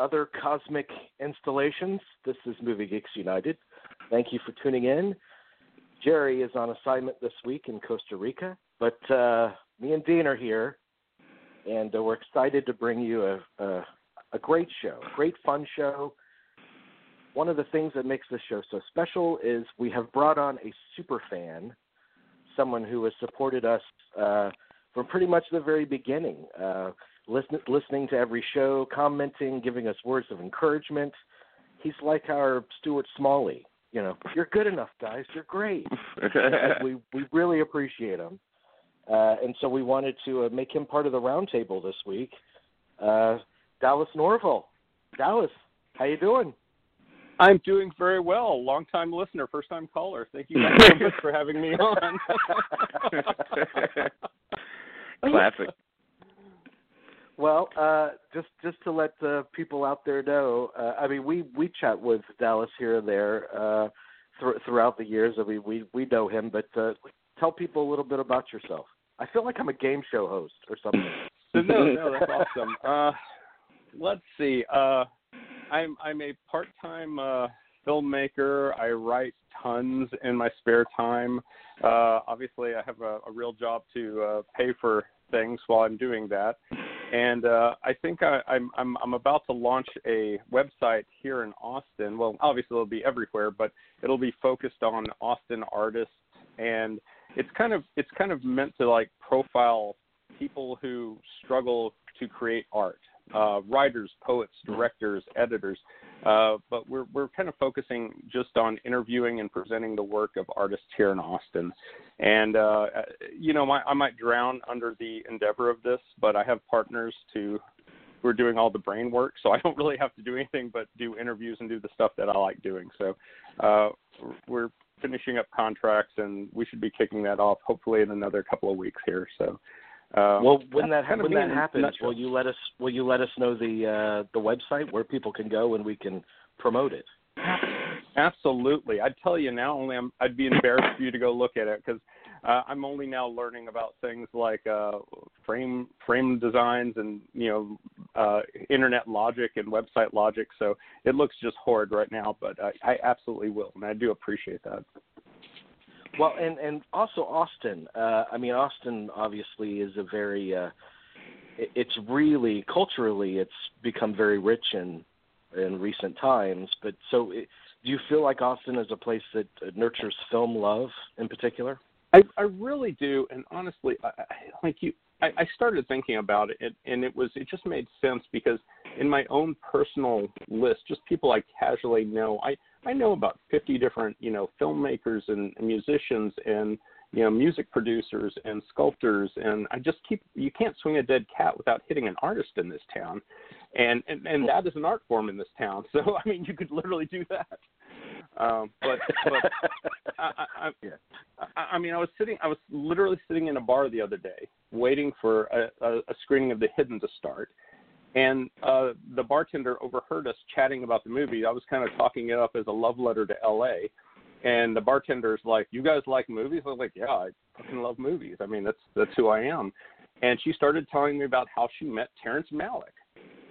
other cosmic installations. This is Movie Geeks United. Thank you for tuning in. Jerry is on assignment this week in Costa Rica, but uh, me and Dean are here, and uh, we're excited to bring you a, a, a great show, a great fun show. One of the things that makes this show so special is we have brought on a super fan, someone who has supported us uh, from pretty much the very beginning. Listen, listening to every show, commenting, giving us words of encouragement. He's like our Stuart Smalley. You know, you're good enough, guys. You're great. we we really appreciate him, uh, and so we wanted to uh, make him part of the roundtable this week. Uh, Dallas Norville, Dallas, how you doing? I'm doing very well. Long time listener, first time caller. Thank you guys so much for having me on. Classic. Well, uh, just just to let the people out there know, uh, I mean, we we chat with Dallas here and there uh, th- throughout the years. I mean, we we know him, but uh, tell people a little bit about yourself. I feel like I'm a game show host or something. no, no, that's awesome. Uh, let's see. Uh, I'm I'm a part-time uh, filmmaker. I write tons in my spare time. Uh, obviously, I have a, a real job to uh, pay for things while I'm doing that. And uh, I think I, I'm, I'm I'm about to launch a website here in Austin. Well, obviously it'll be everywhere, but it'll be focused on Austin artists, and it's kind of it's kind of meant to like profile people who struggle to create art uh, writers, poets, directors, editors. Uh, but we're we're kind of focusing just on interviewing and presenting the work of artists here in Austin. And uh, you know, my, I might drown under the endeavor of this, but I have partners to who are doing all the brain work, so I don't really have to do anything but do interviews and do the stuff that I like doing. So uh, we're finishing up contracts, and we should be kicking that off hopefully in another couple of weeks here. So uh, well, when that when that happens, will you let us will you let us know the uh, the website where people can go and we can promote it? Absolutely, I'd tell you now. Only I'm, I'd be embarrassed for you to go look at it because uh, I'm only now learning about things like uh, frame frame designs and you know uh, internet logic and website logic. So it looks just horrid right now, but I, I absolutely will, and I do appreciate that. Well, and and also Austin. Uh, I mean, Austin obviously is a very. Uh, it, it's really culturally, it's become very rich in in recent times. But so, it, do you feel like Austin is a place that nurtures film love in particular? I, I really do, and honestly, I, like you, I, I started thinking about it, and it was it just made sense because in my own personal list, just people I casually know, I I know about 50 different, you know, filmmakers and, musicians and you know music producers and sculptors and I just keep you can't swing a dead cat without hitting an artist in this town. And and, and that is an art form in this town. So I mean you could literally do that. Um, but but I, I, yeah. I, I mean I was sitting I was literally sitting in a bar the other day waiting for a, a, a screening of The Hidden to start and uh, the bartender overheard us chatting about the movie. I was kind of talking it up as a love letter to L.A. And the bartender's like, "You guys like movies?" I was like, "Yeah, I fucking love movies. I mean, that's that's who I am." And she started telling me about how she met Terrence Malick,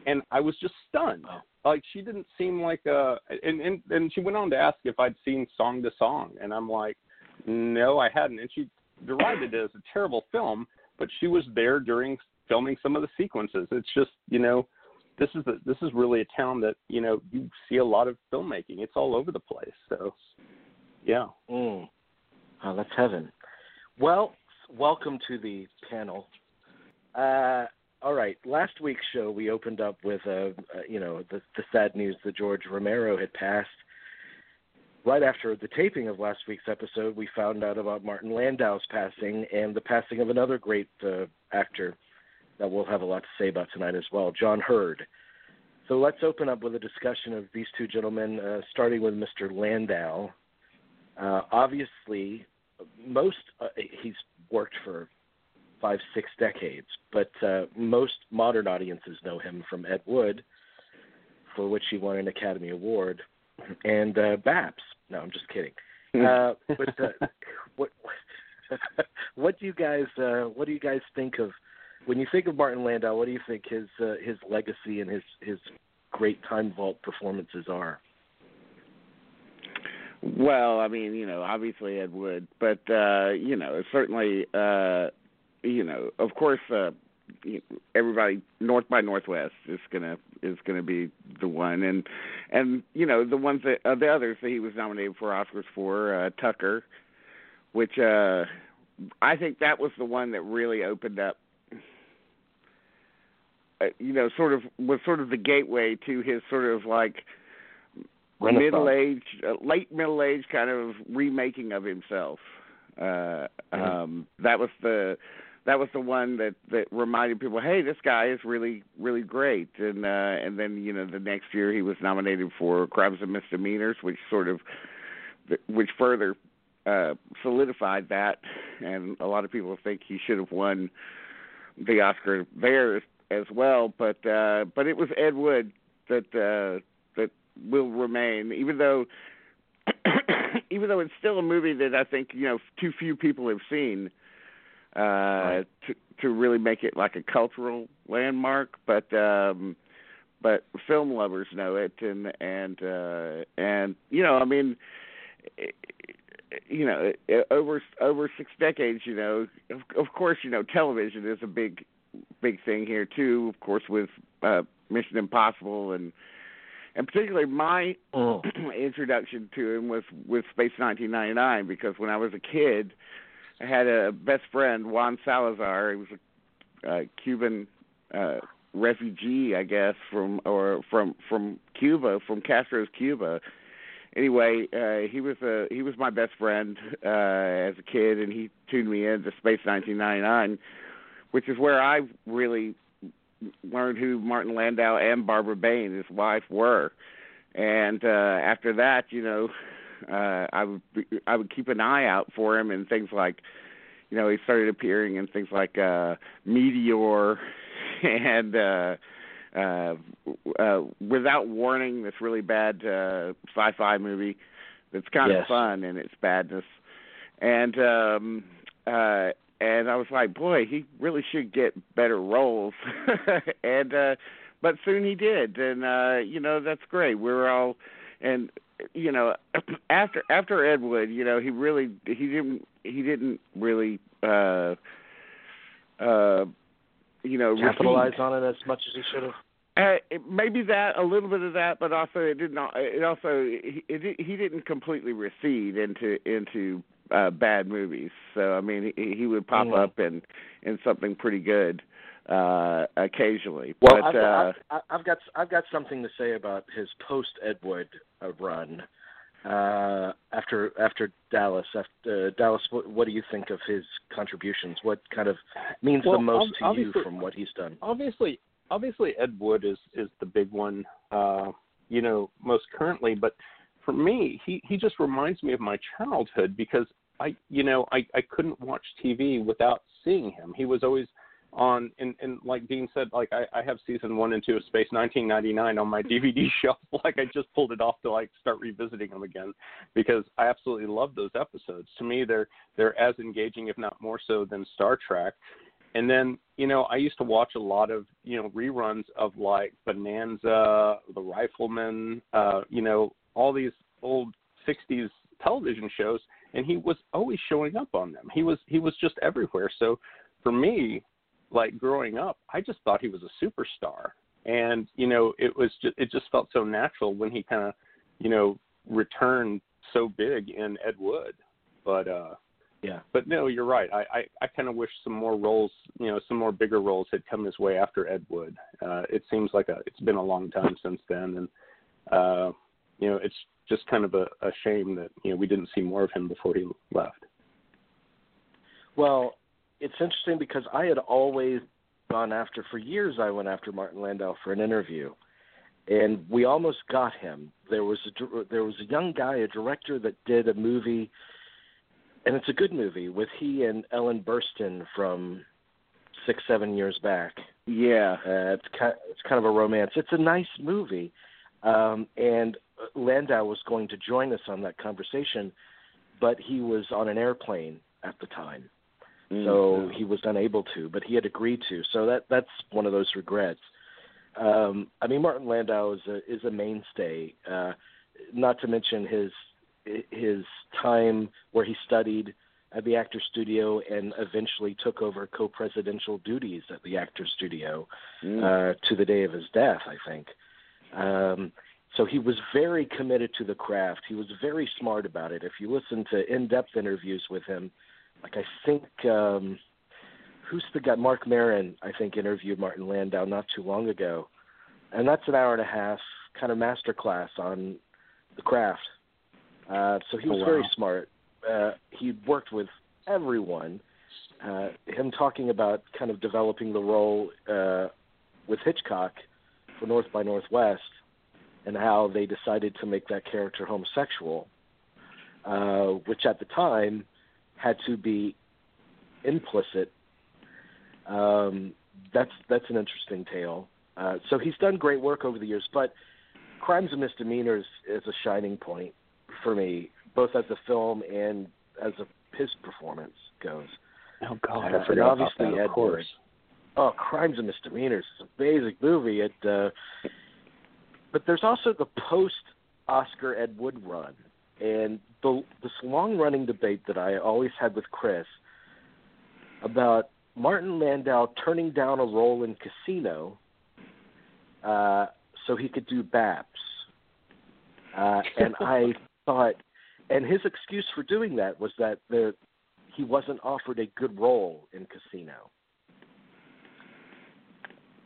and I was just stunned. Like she didn't seem like a, and and and she went on to ask if I'd seen Song to Song, and I'm like, "No, I hadn't." And she derided it as a terrible film, but she was there during filming some of the sequences. It's just you know, this is a, this is really a town that you know you see a lot of filmmaking. It's all over the place. So, yeah. Mm. Oh, that's heaven. Well, welcome to the panel. Uh, all right. Last week's show, we opened up with, uh, uh, you know, the, the sad news that George Romero had passed. Right after the taping of last week's episode, we found out about Martin Landau's passing and the passing of another great uh, actor, that we'll have a lot to say about tonight as well, John Heard. So let's open up with a discussion of these two gentlemen, uh, starting with Mr. Landau. Uh, obviously, most uh, he's worked for five, six decades, but uh, most modern audiences know him from Ed Wood, for which he won an Academy Award, and uh, Babs. No, I'm just kidding. Uh, but uh, what what do you guys uh, what do you guys think of when you think of Martin Landau, what do you think his uh, his legacy and his his great time vault performances are? Well, I mean, you know, obviously Ed Wood, but uh, you know, certainly, uh, you know, of course, uh, everybody North by Northwest is gonna is gonna be the one, and and you know the ones that uh, the others that he was nominated for Oscars for uh, Tucker, which uh, I think that was the one that really opened up. Uh, you know, sort of was sort of the gateway to his sort of like middle age, uh, late middle age kind of remaking of himself. Uh, um, that was the that was the one that that reminded people, hey, this guy is really really great. And uh, and then you know the next year he was nominated for Crimes and Misdemeanors, which sort of which further uh, solidified that. And a lot of people think he should have won the Oscar there as well. But uh, but it was Ed Wood that uh, that will remain, even though. even though it's still a movie that I think you know too few people have seen, uh, right. to to really make it like a cultural landmark. But um, but film lovers know it, and and uh, and you know, I mean. you know, over over six decades, you know, of, of course, you know, television is a big, big thing here too. Of course, with uh, Mission Impossible and and particularly my oh. introduction to him was with Space 1999 because when I was a kid, I had a best friend, Juan Salazar. He was a uh, Cuban uh, refugee, I guess, from or from from Cuba, from Castro's Cuba. Anyway, uh, he was a he was my best friend uh, as a kid, and he tuned me into Space 1999, which is where I really learned who Martin Landau and Barbara Bain, his wife, were. And uh, after that, you know, uh, I would be, I would keep an eye out for him and things like, you know, he started appearing in things like uh, Meteor and uh, uh, uh, Without Warning, this really bad uh, sci-fi movie that's kind yes. of fun in its badness, and um, uh, and I was like, boy, he really should get better roles, and uh, but soon he did, and uh, you know that's great. We're all and you know after after Ed Wood, you know he really he didn't he didn't really uh uh you know capitalize receive. on it as much as he should have. Uh, maybe that a little bit of that, but also it did not. It also he, it, he didn't completely recede into into uh, bad movies. So I mean, he, he would pop mm-hmm. up in in something pretty good uh, occasionally. Well, but, I've, uh, I've, I've got I've got something to say about his post Ed Wood uh, run uh, after after Dallas. After uh, Dallas, what, what do you think of his contributions? What kind of means well, the most to you from what he's done? Obviously, obviously Ed Wood is is the big one. Uh, you know, most currently, but for me, he he just reminds me of my childhood because I you know I I couldn't watch TV without seeing him. He was always on and and like Dean said, like I, I have season one and two of Space 1999 on my DVD shelf. Like I just pulled it off to like start revisiting them again because I absolutely love those episodes. To me, they're they're as engaging, if not more so, than Star Trek. And then you know I used to watch a lot of you know reruns of like Bonanza, The Rifleman, uh, you know all these old 60s television shows and he was always showing up on them. He was he was just everywhere. So for me, like growing up, I just thought he was a superstar. And, you know, it was just it just felt so natural when he kind of, you know, returned so big in Ed Wood. But uh yeah. But no, you're right. I I, I kind of wish some more roles, you know, some more bigger roles had come his way after Ed Wood. Uh it seems like a it's been a long time since then and uh you know, it's just kind of a, a shame that you know we didn't see more of him before he left. Well, it's interesting because I had always gone after for years. I went after Martin Landau for an interview, and we almost got him. There was a there was a young guy, a director that did a movie, and it's a good movie with he and Ellen Burstyn from six seven years back. Yeah, uh, it's kind it's kind of a romance. It's a nice movie, um, and Landau was going to join us on that conversation, but he was on an airplane at the time. Mm-hmm. so he was unable to, but he had agreed to. So that that's one of those regrets. Um, I mean, Martin Landau is a is a mainstay. Uh, not to mention his his time where he studied at the Actor Studio and eventually took over co-presidential duties at the Actor Studio Mm. uh, to the day of his death, I think. Um, so he was very committed to the craft. He was very smart about it. If you listen to in-depth interviews with him, like I think um, who's the guy? Marc Maron, I think, interviewed Martin Landau not too long ago, and that's an hour and a half kind of master class on the craft. Uh, so he Oh, was wow. very smart. Uh, he worked with everyone. Uh, him talking about kind of developing the role uh, with Hitchcock for North by Northwest and how they decided to make that character homosexual, uh, which at the time had to be implicit. Um, that's that's an interesting tale. Uh, so he's done great work over the years, but Crimes and Misdemeanors is a shining point for me, both as a film and as a, his performance goes. Oh God, Uh, I and forgot obviously about that. Ed Of course. Oh, Crimes and Misdemeanors is a basic movie. It, uh, but there's also the post Oscar Ed Wood run, and the this long running debate that I always had with Chris about Martin Landau turning down a role in Casino uh, so he could do B.A.P.S., uh, and I thought, and his excuse for doing that was that the he wasn't offered a good role in Casino.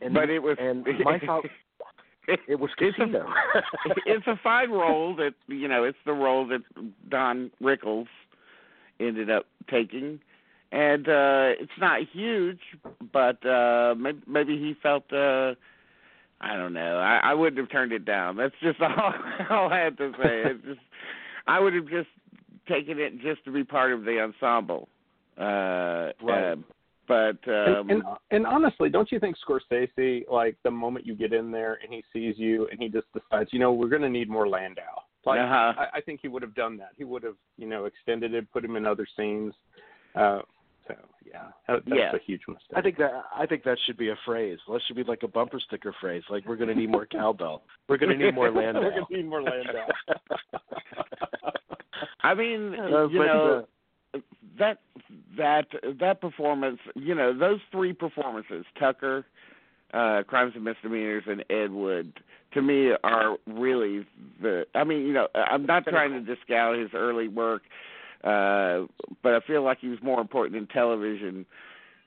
And, but it was and my thought it was It's Casino. it's a fine role that you know it's the role that Don Rickles ended up taking, and uh it's not huge, but uh maybe, maybe he felt uh I don't know. I, I wouldn't have turned it down. That's just all, all I have to say. It's just I would have just taken it just to be part of the ensemble. Uh, Right. uh but um and, and and honestly, don't you think Scorsese, like the moment you get in there and he sees you and he just decides, you know, we're going to need more Landau. Like Uh-huh. I, I think he would have done that. He would have, you know, extended it, put him in other scenes. Uh, so yeah, that, that's Yeah. a huge mistake. I think that I think that should be a phrase. That should be like a bumper sticker phrase. Like we're going to need more cowbell. We're going to need more Landau. we're going to need more Landau. I mean, Uh, you but, know, uh, that that that performance, you know, those three performances, Tucker, uh, Crimes and Misdemeanors, and Ed Wood, to me are really the. I mean, you know, I'm not trying to discount his early work, uh, but I feel like he was more important in television.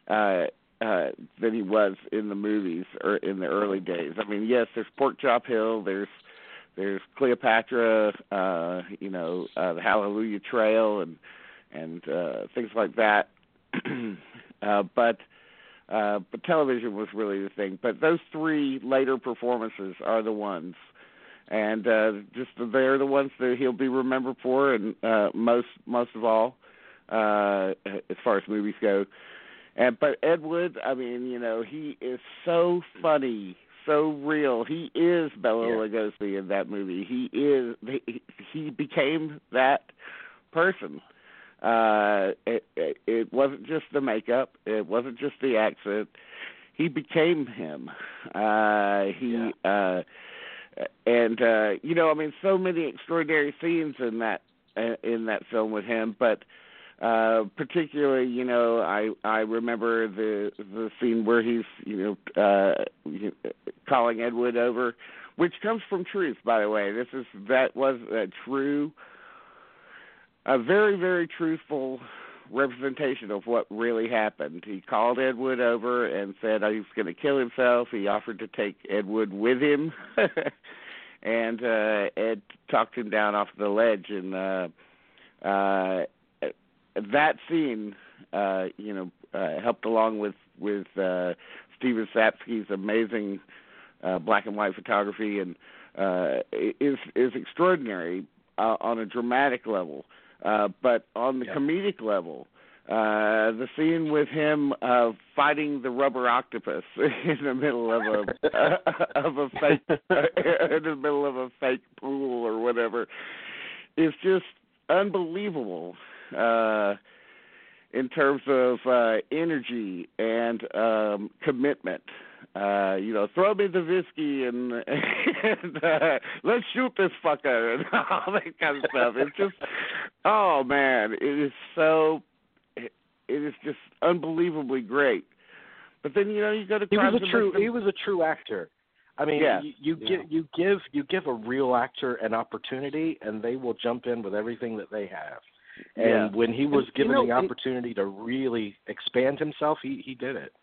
Uh, uh, than he was in the movies or in the early days. I mean, yes, there's Pork Chop Hill, there's there's Cleopatra, uh, you know, uh, the Hallelujah Trail, and and uh, things like that. uh, but uh, but television was really the thing. But those three later performances are the ones, and uh, just they're the ones that he'll be remembered for, and uh, most most of all, uh, as far as movies go. And but Ed Wood, I mean, you know, he is so funny, so real. He is Bela Yeah. Lugosi in that movie. He is he, he became that person. Uh it, it it wasn't just the makeup, it wasn't just the accent. He became him. Uh he uh and uh you know, I mean so many extraordinary scenes in that uh, in that film with him, but uh particularly you know i i remember the the scene where he's you know uh calling ed wood over which comes from truth by the way this is that was a true a very very truthful representation of what really happened. He called ed wood over and said he was going to kill himself. He offered to take ed wood with him. And uh ed talked him down off the ledge and uh uh that scene, uh, you know, uh, helped along with with uh, Stefan Czapsky's amazing uh, black and white photography, and uh, is is extraordinary uh, on a dramatic level. Uh, but on the Yeah. comedic level, uh, the scene with him uh, fighting the rubber octopus in the middle of a of a fake in the middle of a fake pool or whatever is just unbelievable. Uh, in terms of uh, energy and um, commitment. Uh, you know, throw me the whiskey and, and uh, let's shoot this fucker and all that kind of stuff. It's just, oh man, it is so, it, it is just unbelievably great. But then you know you got to. He was a true. He was a true actor. I mean, yeah. you, you yeah. give you give you give a real actor an opportunity, and they will jump in with everything that they have. And Yeah. when he was And, given you know, the and- opportunity to really expand himself, he he did it.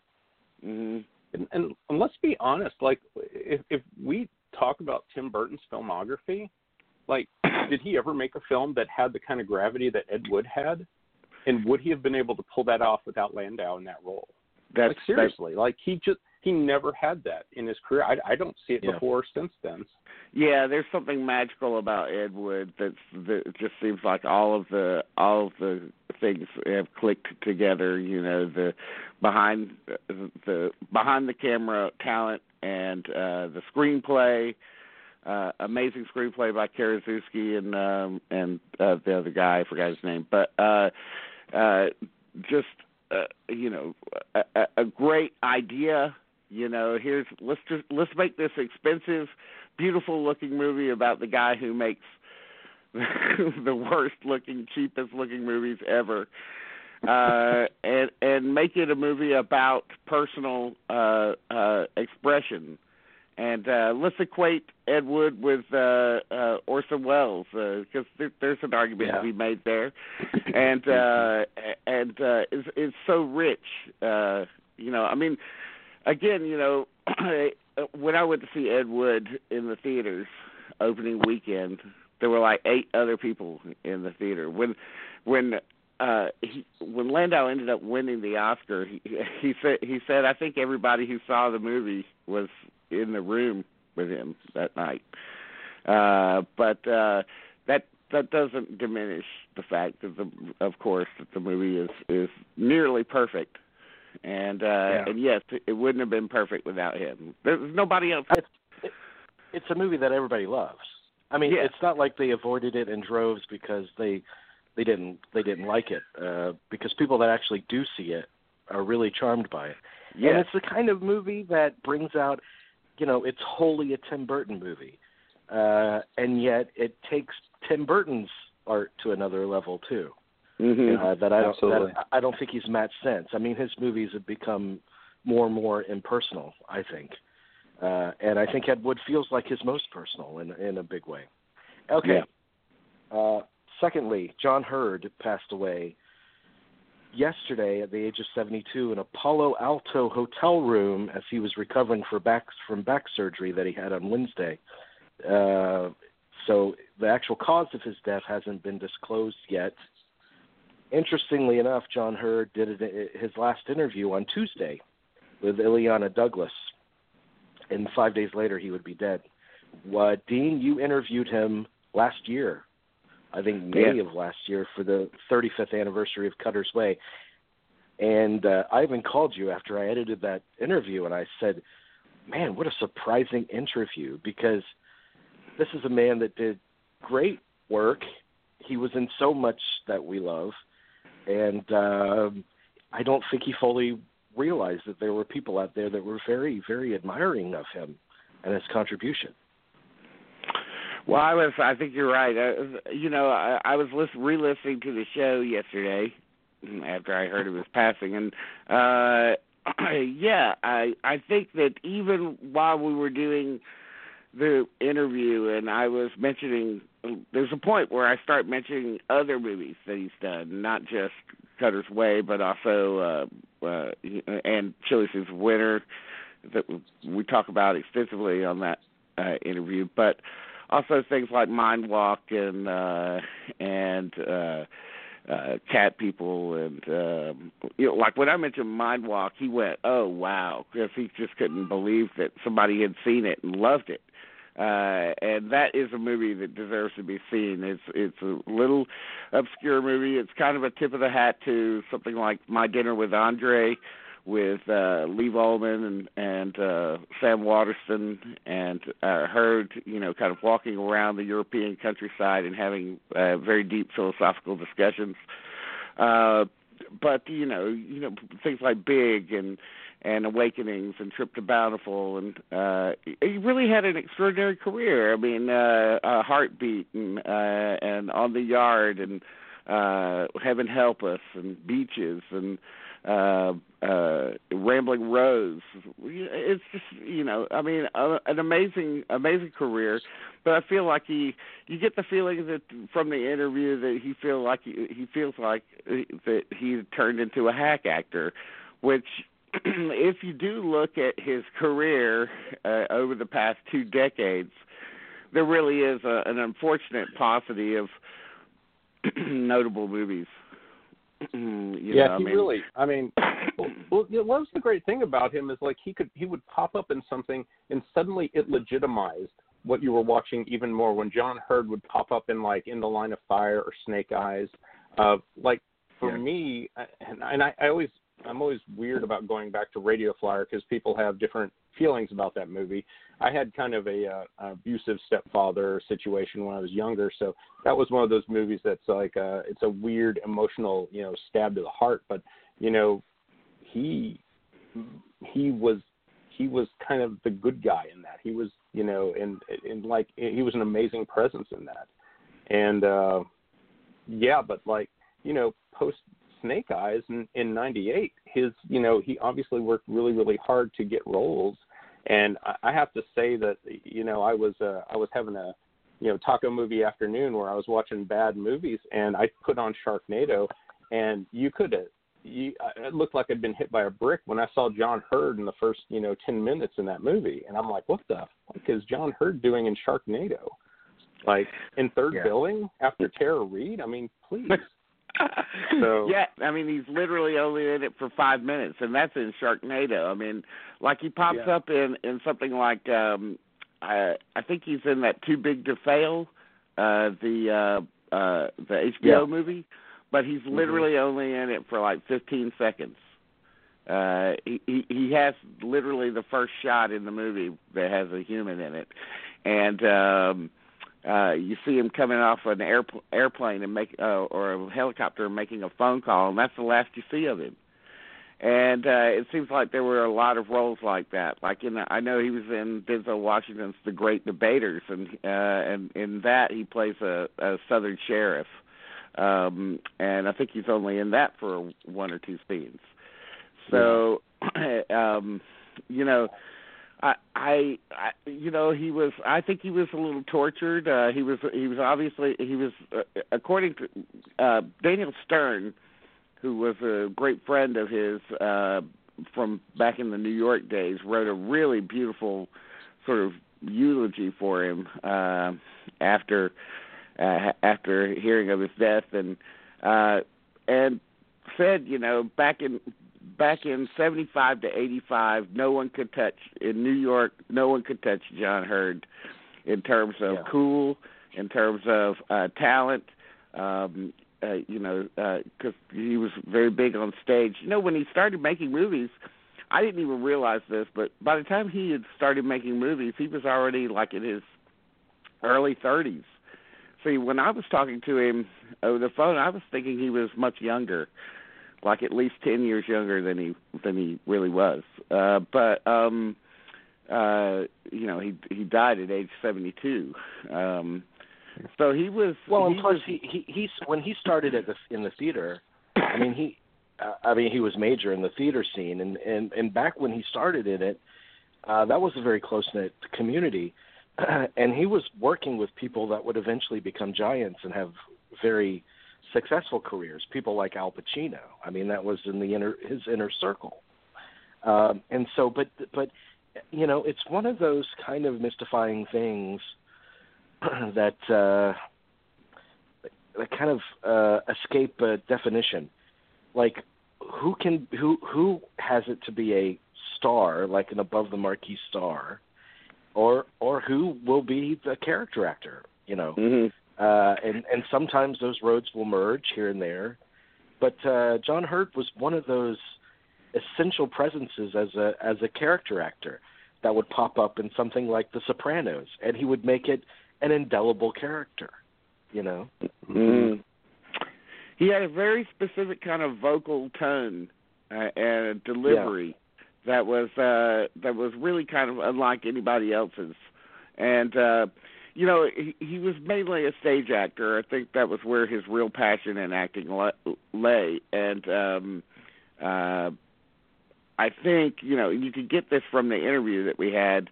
hmm and, and, and let's be honest, like if if we talk about Tim Burton's filmography, like did he ever make a film that had the kind of gravity that Ed Wood had? And would he have been able to pull that off without Landau in that role? That's like seriously, like he just he never had that in his career. I I don't see it Yeah. before or since then. Yeah, there's something magical about Ed Wood that's that just seems like all of the all of the things have clicked together. You know, the behind the behind the camera talent and uh, the screenplay. Uh, amazing screenplay by Karaszewski and um, and uh, the other guy I forgot his name, but uh, uh, just uh, you know a, a- a great idea. You know, here's let's just let's make this expensive beautiful looking movie about the guy who makes the worst looking, cheapest looking movies ever. Uh and and make it a movie about personal uh uh expression. And uh let's equate Ed Wood with uh uh Orson Welles because there, there's an argument Yeah. to be made there. And uh and uh it's it's so rich. Uh you know, I mean again, you know, when I went to see Ed Wood in the theaters opening weekend, there were like eight other people in the theater. When when uh he when Landau ended up winning the Oscar, he he said he said I think everybody who saw the movie was in the room with him that night. Uh but uh that that doesn't diminish the fact that the of course that the movie is is nearly perfect. And uh Yeah. and yes, it wouldn't have been perfect without him. There's nobody else It's it, it's a movie that everybody loves. I mean, Yeah. it's not like they avoided it in droves because they they didn't they didn't like it. Uh, because people that actually do see it are really charmed by it. And it's the kind of movie that brings out, you know, it's wholly a Tim Burton movie, uh, and yet it takes Tim Burton's art to another level too. Mhm. Uh, that I don't Absolutely. that I don't think he's matched since. I mean, his movies have become more and more impersonal. I think, uh, and I think Ed Wood feels like his most personal in in a big way. Okay. Uh, secondly, John Heard passed away yesterday at the age of 72 in a Palo Alto hotel room as he was recovering for back from back surgery that he had on Wednesday. Uh, so the actual cause of his death hasn't been disclosed yet. Interestingly enough, John Heard did his last interview on Tuesday with Illeana Douglas, and five days later he would be dead. Uh, Dean, you interviewed him last year, I think May Yeah. of last year, for the 35th anniversary of Cutter's Way. And uh, I even called you after I edited that interview, and I said, "Man, what a surprising interview!" Because this is a man that did great work. He was in so much that we love, and um, I don't think he fully realized that there were people out there that were very, very admiring of him and his contribution. Well, I was. I think you're right. Uh, you know, I, I was listen, re-listening to the show yesterday after I heard of his passing, and uh yeah, I I think that even while we were doing the interview, and I was mentioning, there's a point where I start mentioning other movies that he's done, not just Cutter's Way, but also uh, uh and Chilly Scenes of Winter that we talk about extensively on that uh, interview, but also things like Mind Walk and uh and uh uh cat people and um you know like when I mentioned Mind Walk he went oh wow because he just couldn't believe that somebody had seen it and loved it uh and that is a movie that deserves to be seen. It's it's a little obscure movie. It's kind of a tip of the hat to something like My Dinner with Andre with uh Liv Ullmann and and uh Sam Waterston and uh heard you know kind of walking around the European countryside and having uh, very deep philosophical discussions. Uh but you know, you know things like Big and and Awakenings and Trip to Bountiful, and uh, he really had an extraordinary career. I mean, uh, uh, Heartbeat and uh, and On the Yard and uh, Heaven Help Us and Beaches and uh, uh, Rambling Rose. It's just you know, I mean, uh, an amazing, amazing career. But I feel like he, you get the feeling that from the interview that he feel like he, he feels like that he turned into a hack actor, which. if you do look at his career uh, over the past two decades, there really is a, an unfortunate paucity of notable movies. yeah, know, he I mean, really. I mean, well, you know, what was the great thing about him is like he could he would pop up in something and suddenly it legitimized what you were watching even more. When John Heard would pop up in like In the Line of Fire or Snake Eyes, uh, like for Yeah. me, and, and I, I always I'm always weird about going back to Radio Flyer because people have different feelings about that movie. I had kind of a uh, abusive stepfather situation when I was younger, so that was one of those movies that's like uh, it's a weird emotional you know stab to the heart. But you know, he he was he was kind of the good guy in that. He was you know and and like he was an amazing presence in that. And uh yeah, but like you know post Snake Eyes in in '98, his you know he obviously worked really really hard to get roles, and I, I have to say that you know I was uh, I was having a you know taco movie afternoon where I was watching bad movies, and I put on Sharknado, and you could have. You, it looked like I'd been hit by a brick when I saw John Heard in the first, you know, ten minutes in that movie, and I'm like, "What the fuck is John Heard doing in Sharknado?" Like in third Yeah. billing after Tara Reid? I mean, please. So- yeah, I mean he's literally only in it for five minutes, and that's in Sharknado. I mean, like he pops Yeah. up in in something like um I I think he's in that Too Big to Fail, uh the uh uh the HBO Yeah. movie, but he's literally only in it for like 15 seconds. Uh he he he has literally the first shot in the movie that has a human in it. And um uh you see him coming off an airpl- airplane and make uh, or a helicopter and making a phone call and that's the last you see of him. And uh it seems like there were a lot of roles like that. Like in i know he was in denzel washington's the great debaters and uh and in that he plays a, a southern sheriff. Um and i think he's only in that for one or two scenes. So um you know I, I, you know, he was. I think he was a little tortured. Uh, he was. He was obviously. He was, uh, according to uh, Daniel Stern, who was a great friend of his uh, from back in the New York days, wrote a really beautiful sort of eulogy for him uh, after uh, after hearing of his death, and uh, and said, you know, back in back in 75 to 85 no one could touch in New York no one could touch John Heard in terms of Yeah. cool in terms of uh talent. Um uh, you know because he was very big on stage. You know when he started making movies I didn't even realize this but by the time he had started making movies he was already like in his early 30s see when I was talking to him over the phone I was thinking he was much younger like at least ten years younger than he than he really was. Uh but um uh you know, he he died at age seventy two. Um so he was Well, and he plus was, he, he he's when he started at the in the theater. I mean he, uh, I mean he was major in the theater scene, and and and back when he started in it, uh, that was a very close knit community, and he was working with people that would eventually become giants and have very successful careers. People like Al Pacino. I mean that was in the inner his inner circle, um, and so but but you know it's one of those kind of mystifying things that uh, that kind of uh, escape uh, definition. Like who can who who has it to be a star, like an above the marquee star, or or who will be the character actor? You know, Mhm. Uh, and and sometimes those roads will merge here and there. But uh, John Heard was one of those essential presences as a as a character actor that would pop up in something like The Sopranos, and he would make it an indelible character. You know, Mhm. he had a very specific kind of vocal tone uh, and delivery yeah. that was uh that was really kind of unlike anybody else's and uh you know he, he was mainly a stage actor. I think that was where his real passion in acting lay. And um uh i think you know you could get this from the interview that we had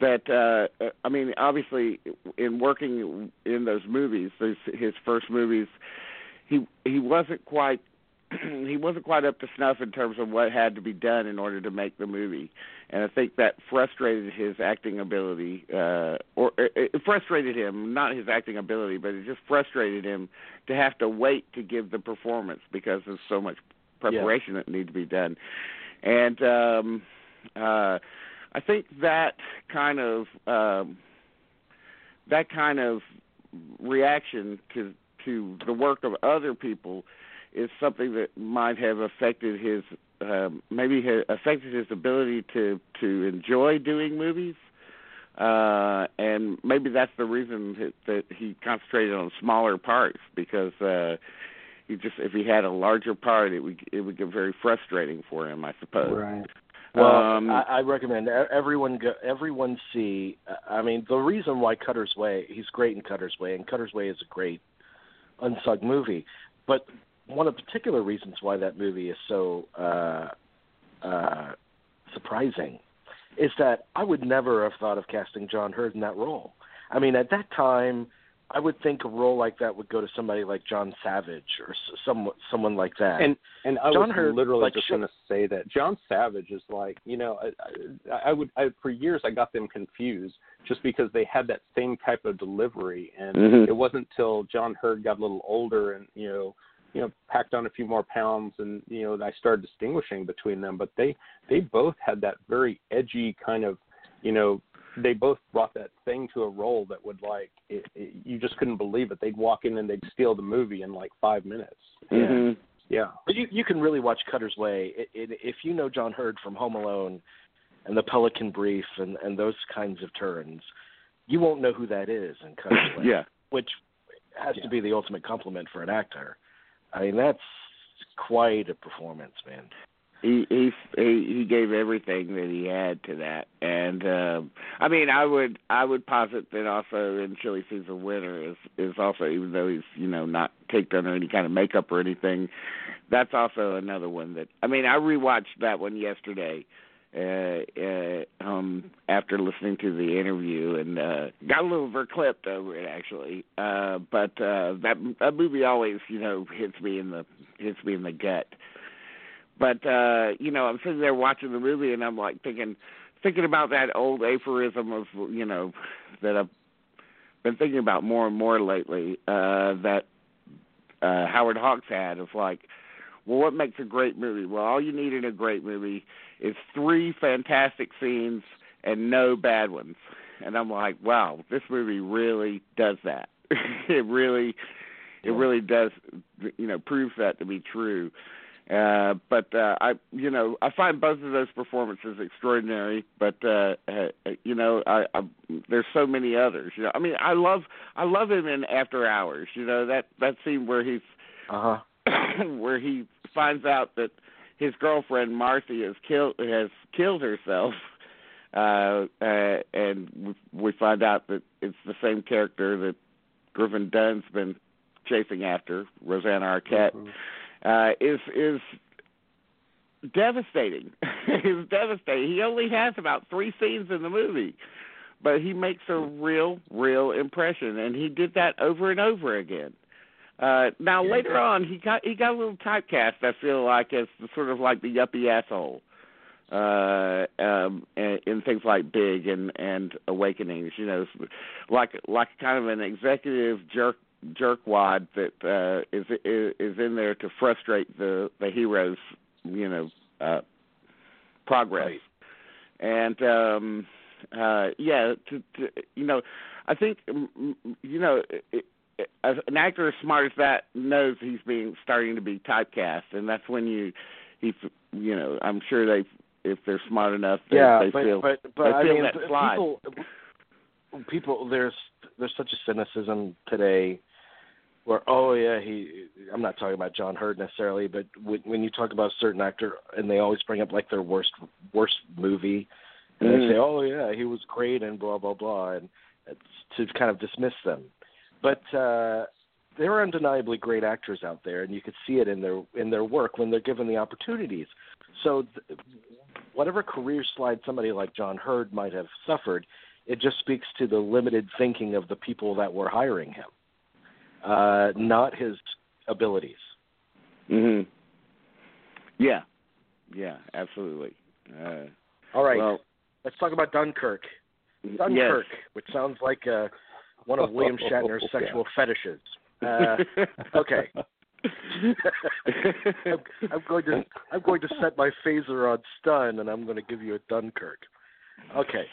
that uh I mean obviously in working in those movies those his first movies he he wasn't quite he wasn't quite up to snuff in terms of what had to be done in order to make the movie and I think that frustrated his acting ability uh or it frustrated him not his acting ability but it just frustrated him to have to wait to give the performance because there's so much preparation yeah. that needed to be done and um uh I think that kind of um, that kind of reaction to to the work of other people is something that might have affected his um, maybe ha- affected his ability to to enjoy doing movies. Uh, and maybe that's the reason that, that he concentrated on smaller parts because uh, he just if he had a larger part, it would it would get very frustrating for him, I suppose. Right. Well, um, I, I recommend everyone go, everyone see. I mean, the reason why Cutter's Way, he's great in Cutter's Way, and Cutter's Way is a great unsung movie. But one of the particular reasons why that movie is so uh, uh, surprising is that I would never have thought of casting John Heard in that role. I mean, at that time, I would think a role like that would go to somebody like John Savage or some someone like that. And and I John was Hurt, literally like, just going to say that John Savage is like you know I, I, I would I, for years I got them confused just because they had that same type of delivery and mm-hmm. it wasn't till John Heard got a little older and you know you know packed on a few more pounds and you know I started distinguishing between them but they they both had that very edgy kind of you know they both brought that thing to a role that would like it, it, you just couldn't believe it. They'd walk in and they'd steal the movie in like five minutes. Mm-hmm. Yeah, but you you can really watch Cutter's Way it, it, if you know John Heard from Home Alone and The Pelican Brief and and those kinds of turns. You won't know who that is in Cutter's Way. yeah, which has yeah. to be the ultimate compliment for an actor. I mean, that's quite a performance, man. He he he gave everything that he had to that. And um i mean i would i would posit that also in chilly scenes winter is is also even though he's you know not caked under any kind of makeup or anything that's also another one that i mean i rewatched that one yesterday uh uh um after listening to the interview and uh got a little verklempt over it actually. Uh but uh that that movie always you know hits me in the hits me in the gut. But uh, you know, I'm sitting there watching the movie and I'm like thinking thinking about that old aphorism of you know that I've been thinking about more and more lately, uh, that uh Howard Hawks had. Of like, well what makes a great movie? Well all you need in a great movie is three fantastic scenes and no bad ones. And I'm like, wow, this movie really does that. it really it really does you know proves that to be true uh, but uh, I, you know, I find both of those performances extraordinary. But uh, uh, you know, I, I, there's so many others. You know, I mean, I love, I love him in After Hours. You know that that scene where he's, uh huh, where he finds out that his girlfriend Marcy has killed has killed herself. Uh, uh, and we find out that it's the same character that Griffin Dunne's been chasing after, Rosanna Arquette. Mm-hmm uh, is is devastating. is devastating. He only has about three scenes in the movie, but he makes a real, real impression, and he did that over and over again. Uh, now later on, he got he got a little typecast. I feel like as sort of like the yuppie asshole uh um in, in things like big and and awakenings you know like like kind of an executive jerk jerkwad that uh, is is in there to frustrate the the hero's you know uh, progress. Right. And um, uh, yeah, to, to, you know, I think you know. It, an actor as smart as that knows he's being starting to be typecast, and that's when you, he, you know, I'm sure they, if they're smart enough, they, yeah, they but, feel, but but they I feel mean, that slide. people, people, there's there's such a cynicism today where oh yeah he I'm not talking about John Heard necessarily, but when, when you talk about a certain actor and they always bring up like their worst worst movie, and mm. they say oh yeah he was great and blah blah blah, and it's to kind of dismiss them, but. uh there are undeniably great actors out there, and you could see it in their in their work when they're given the opportunities. So, th- whatever career slide somebody like John Heard might have suffered, it just speaks to the limited thinking of the people that were hiring him uh, not his abilities. Mhm. Yeah. Yeah, absolutely. Uh, All right. Well, let's talk about Dunkirk. Dunkirk, yes. which sounds like uh, one of William Shatner's sexual fetishes. Uh, okay. I'm, I'm going to I'm going to set my phaser on stun, and I'm going to give you a Dunkirk. Okay.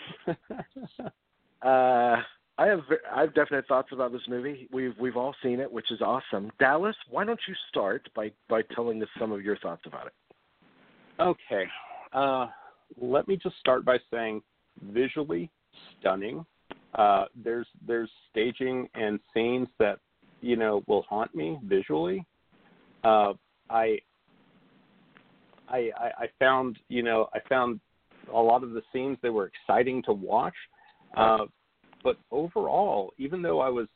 Uh, I have I have definite thoughts about this movie. We've we've all seen it, which is awesome. Dallas, why don't you start by by telling us some of your thoughts about it? Okay, uh, let me just start by saying visually stunning. Uh, there's there's staging and scenes that you know will haunt me visually. Uh, I, I I found you know I found a lot of the scenes that were exciting to watch. Uh, but overall, even though I was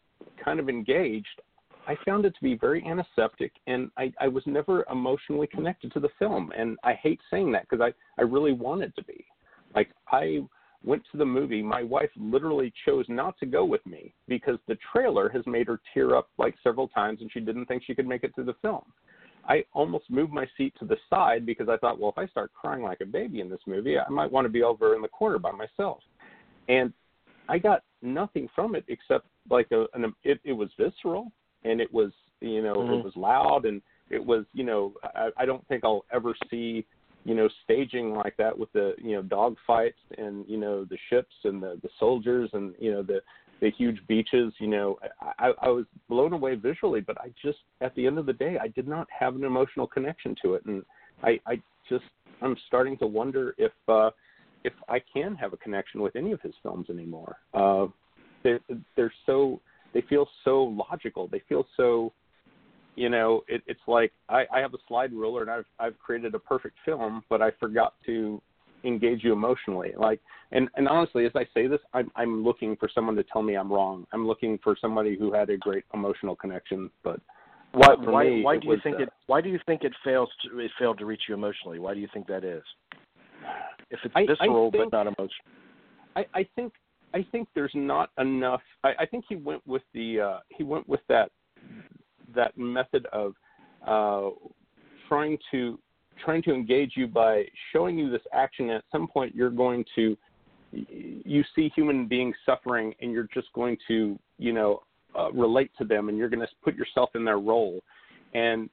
kind of engaged, I found it to be very antiseptic, and I, I was never emotionally connected to the film. And I hate saying that because I, I really wanted to be. Like, I went to the movie. My wife literally chose not to go with me because the trailer has made her tear up like several times, and she didn't think she could make it through the film. I almost moved my seat to the side because I thought, well, if I start crying like a baby in this movie, I might want to be over in the corner by myself. And I got nothing from it except like a an it, it was visceral and it was you know mm-hmm. it was loud and it was you know I, I don't think I'll ever see you know staging like that with the you know dog fights and you know the ships and the the soldiers and you know the the huge beaches you know I, I was blown away visually but I just at the end of the day I did not have an emotional connection to it and I I just I'm starting to wonder if uh if I can have a connection with any of his films anymore. Uh, they're, they're so they feel so logical. They feel so, you know, it, it's like I, I have a slide ruler and I've I've created a perfect film, but I forgot to engage you emotionally. Like, and and honestly, as I say this, I'm I'm looking for someone to tell me I'm wrong. I'm looking for somebody who had a great emotional connection, but. Why, why, me, why do you think uh, it? Why do you think it fails? To, it failed to reach you emotionally. Why do you think that is? if it's I, visceral I think, but not emotional. I, I think I think there's not enough. I, I think he went with the uh, he went with that that method of uh, trying to trying to engage you by showing you this action. At some point, you're going to you see human beings suffering, and you're just going to you know uh, relate to them, and you're going to put yourself in their role. And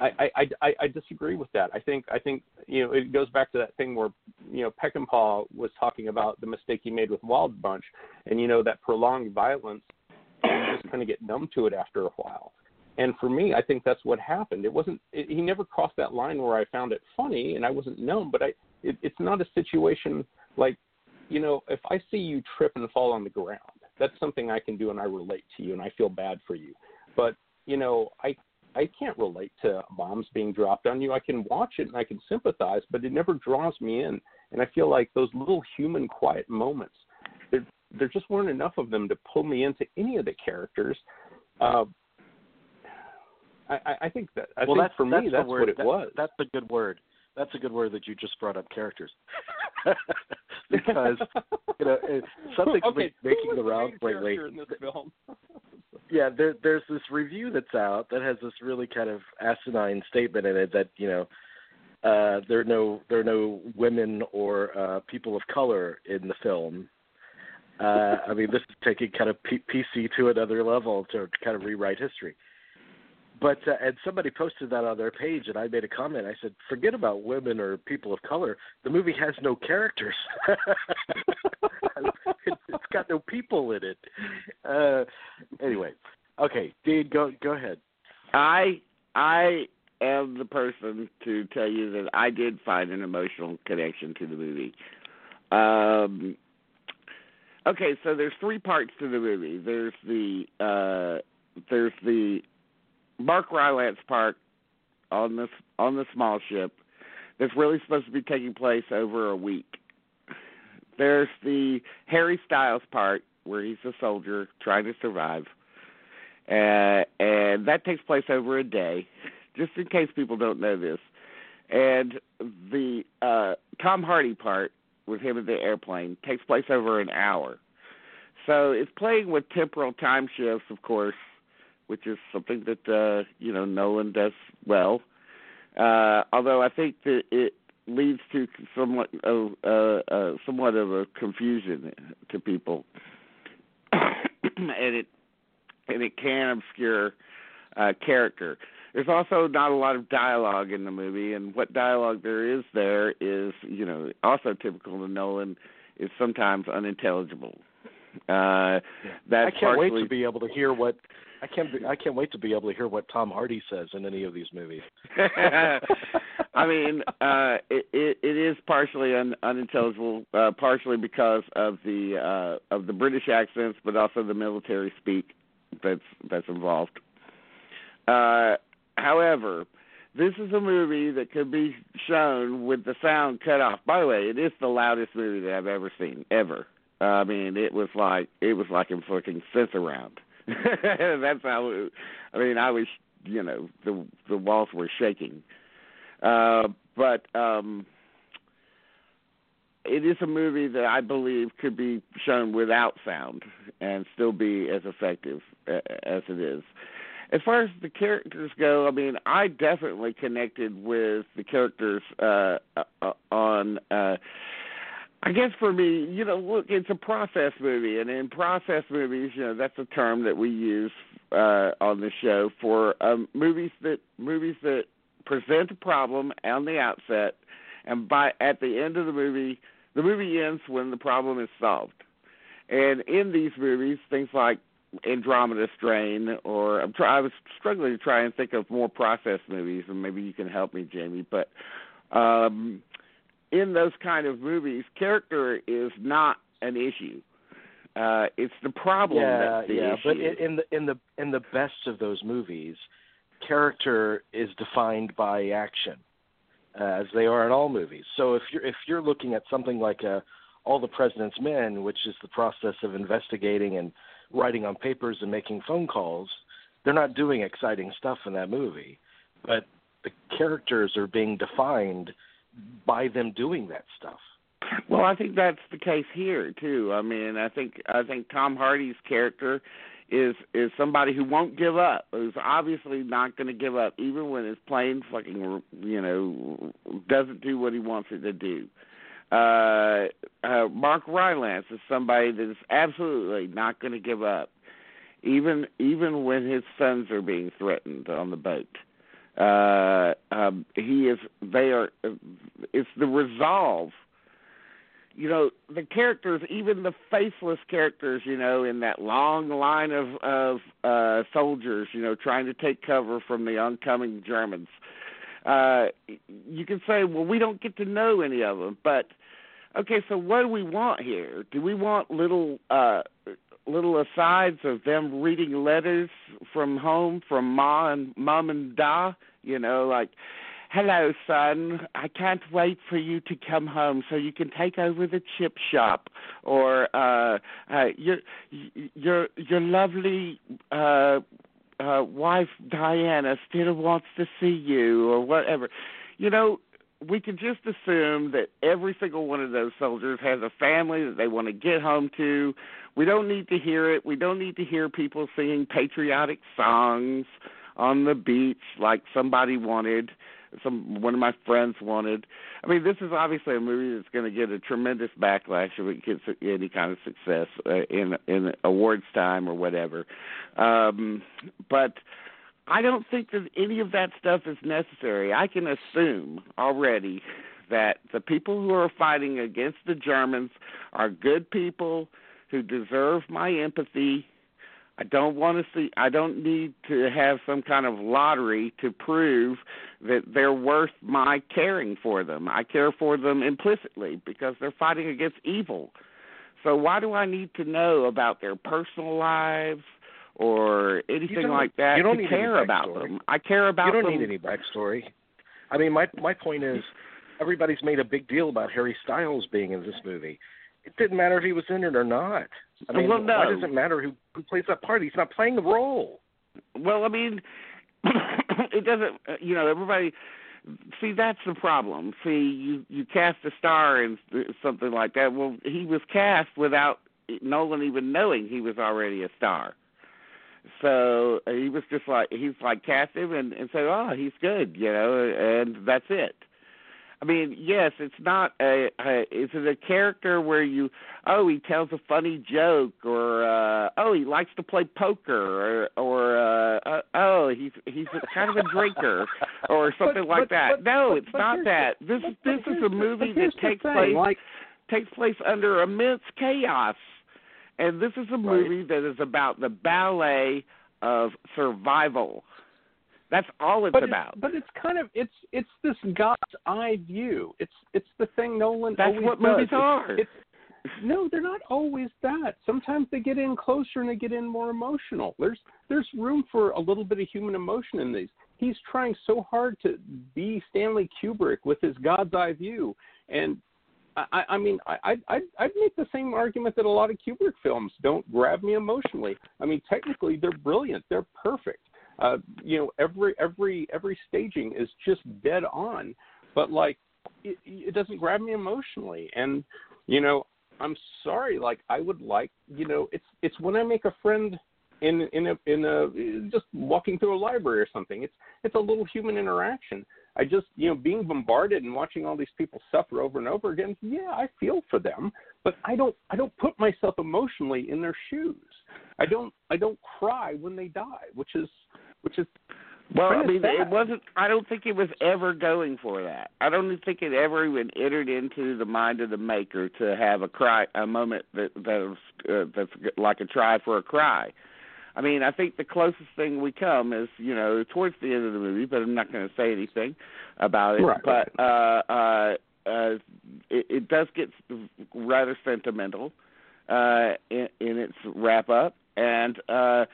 I, I, I, I disagree with that. I think I think you know it goes back to that thing where you know Peckinpah was talking about the mistake he made with Wild Bunch, and you know that prolonged violence, you just kind of get numb to it after a while. And for me, I think that's what happened. It wasn't. It, he never crossed that line where I found it funny and I wasn't numb. But I, it, it's not a situation like, you know, if I see you trip and fall on the ground, that's something I can do and I relate to you and I feel bad for you. But you know, I I can't relate to bombs being dropped on you. I can watch it and I can sympathize, but it never draws me in. And I feel like those little human quiet moments, there there just weren't enough of them to pull me into any of the characters. Uh, I, I think that I well, think that's, for me that's word, what it that, was. That's a good word. That's a good word that you just brought up characters. because you know something's okay, making the rounds lately. In this film? yeah, there, there's this review that's out that has this really kind of asinine statement in it that you know uh, there are no there are no women or uh, people of color in the film. Uh, I mean, this is taking kind of P- PC to another level to kind of rewrite history. But uh, and somebody posted that on their page, and I made a comment. I said, "Forget about women or people of color. The movie has no characters. it's got no people in it." Uh, anyway, okay, Dean, go go ahead. I I am the person to tell you that I did find an emotional connection to the movie. Um, okay, so there's three parts to the movie. There's the uh, there's the Mark Rylance part on this on the small ship that's really supposed to be taking place over a week. There's the Harry Styles part where he's a soldier trying to survive, uh, and that takes place over a day. Just in case people don't know this, and the uh, Tom Hardy part with him in the airplane takes place over an hour. So it's playing with temporal time shifts, of course, which is something that uh, you know Nolan does well. Uh, although I think that it leads to somewhat of uh, uh, somewhat of a confusion to people, and it and it can obscure uh, character. There's also not a lot of dialogue in the movie, and what dialogue there is there is, you know, also typical to Nolan, is sometimes unintelligible. Uh, that's I can't partially... wait to be able to hear what I can't. Be, I can't wait to be able to hear what Tom Hardy says in any of these movies. I mean, uh, it, it, it is partially un, unintelligible, uh, partially because of the uh, of the British accents, but also the military speak that's that's involved. Uh, however, this is a movie that could be shown with the sound cut off. By the way, it is the loudest movie that I've ever seen, ever. Uh, I mean, it was like it was like inflicting Sensurround. That's how. It, I mean, I was, you know, the the walls were shaking. Uh, but um, it is a movie that I believe could be shown without sound and still be as effective as it is. As far as the characters go, I mean, I definitely connected with the characters uh, uh, on. Uh, I guess for me, you know, look, it's a process movie, and in process movies, you know, that's a term that we use uh, on the show for um, movies that movies that present a problem on the outset, and by at the end of the movie, the movie ends when the problem is solved. And in these movies, things like Andromeda Strain, or I'm try, I was struggling to try and think of more process movies, and maybe you can help me, Jamie. But um, in those kind of movies, character is not an issue. Uh, it's the problem yeah, that's the yeah. issue. But in the in the in the best of those movies, character is defined by action, uh, as they are in all movies. So if you're if you're looking at something like a uh, All the President's Men, which is the process of investigating and writing on papers and making phone calls, they're not doing exciting stuff in that movie, but the characters are being defined by them doing that stuff. Well, I think that's the case here too. I mean, I think I think Tom Hardy's character is is somebody who won't give up. Who's obviously not going to give up, even when his plane fucking you know doesn't do what he wants it to do. Uh, uh, Mark Rylance is somebody that is absolutely not going to give up, even even when his sons are being threatened on the boat. Uh, um, he is. They are. It's the resolve. You know the characters, even the faceless characters. You know, in that long line of of uh, soldiers. You know, trying to take cover from the oncoming Germans. Uh, you can say, well, we don't get to know any of them, but okay. So what do we want here? Do we want little uh, little asides of them reading letters from home from ma and mom and da, you know, like hello son. I can't wait for you to come home so you can take over the chip shop. Or uh uh your your your lovely uh uh wife diana still wants to see you or whatever. You know we can just assume that every single one of those soldiers has a family that they want to get home to we don't need to hear it. We don't need to hear people singing patriotic songs on the beach like somebody wanted, some one of my friends wanted. I mean, this is obviously a movie that's going to get a tremendous backlash if it gets any kind of success uh, in in awards time or whatever. Um, but I don't think that any of that stuff is necessary. I can assume already that the people who are fighting against the Germans are good people who deserve my empathy. I don't want to see I don't need to have some kind of lottery to prove that they're worth my caring for them. I care for them implicitly because they're fighting against evil. So why do I need to know about their personal lives or anything like that you don't to care about them. I care about you don't them. need any backstory. I mean, my my point is, everybody's made a big deal about Harry Styles being in this movie. It didn't matter if he was in it or not. I mean, Well, no. why does it matter who who plays that part? He's not playing the role. Well, I mean, it doesn't. uh, You know, everybody. See, that's the problem. See, you you cast a star in something like that. Well, he was cast without Nolan even knowing he was already a star. So uh, he was just like he's like cast him and and said, oh, he's good, you know, and that's it. I mean, yes, it's not a, a is it a character where you oh he tells a funny joke or uh oh he likes to play poker or or uh, uh oh he's he's a, kind of a drinker or something But- like but- that. but- no, but- it's but not that. This but- is but this is a movie that takes place like takes place under immense chaos. And this is a Right. movie that is about the ballet of survival. That's all it's but about. It's, but it's kind of it's it's this God's eye view. It's it's the thing Nolan That's what does. movies It's- are. It's, no, they're not always that. Sometimes they get in closer and they get in more emotional. There's there's room for a little bit of human emotion in these. He's trying so hard to be Stanley Kubrick with his God's eye view, and I, I mean, I, I'd I'd make the same argument that a lot of Kubrick films don't grab me emotionally. I mean, technically they're brilliant, they're perfect. Uh, you know, every every every staging is just dead on, but like it, it doesn't grab me emotionally. And you know, I'm sorry. Like I would like, you know, it's it's when I make a friend in in a in a just walking through a library or something. It's it's a little human interaction. I just you know being bombarded and watching all these people suffer over and over again. Yeah, I feel for them, but I don't I don't put myself emotionally in their shoes. I don't I don't cry when they die, which is which is Well, I mean, it wasn't. I don't think it was ever going for that. I don't think it ever even entered into the mind of the maker to have a cry, a moment that that was, uh, that's like a try for a cry. I mean, I think the closest thing we come is, you know, towards the end of the movie, but I'm not going to say anything about it. Right. But uh, uh, uh, it, it does get rather sentimental uh, in, in its wrap up, and uh,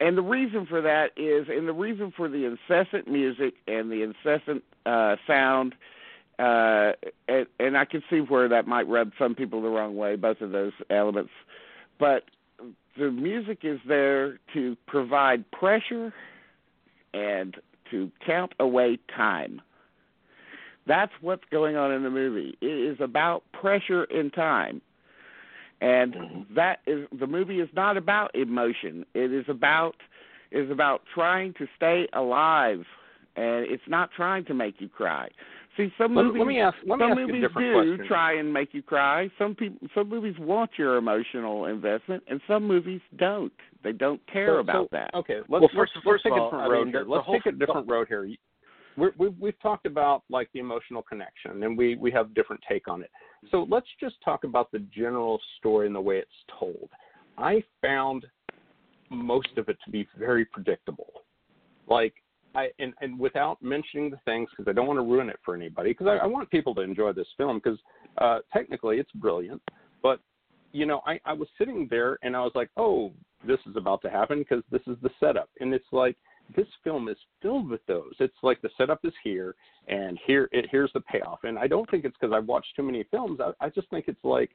and the reason for that is, and the reason for the incessant music and the incessant uh, sound, uh, and, and I can see where that might rub some people the wrong way, both of those elements, but the music is there to provide pressure and to count away time. That's what's going on in the movie. It is about pressure and time. And mm-hmm. that is the movie is not about emotion. It is about is about trying to stay alive and it's not trying to make you cry. See some let, movies let me ask let me some ask you a movies different do question. try and make you cry. Some people, some movies want your emotional investment, and some movies don't. They don't care So- about so, that. Okay, let's, Well, let's, first- let's take of a all, different I road mean, here. the- the Let's whole- take a different road here. We're, we've we've talked about like the emotional connection, and we we have different take on it. So mm-hmm. let's just talk about the general story and the way it's told. I found most of it to be very predictable. Like I and and without mentioning the things because I don't want to ruin it for anybody because I, I want people to enjoy this film because uh, technically it's brilliant, but you know I I was sitting there and I was like, oh, this is about to happen because this is the setup, and it's like this film is filled with those. It's like the setup is here, and here it here's the payoff. And I don't think it's because I've watched too many films. I, I just think it's like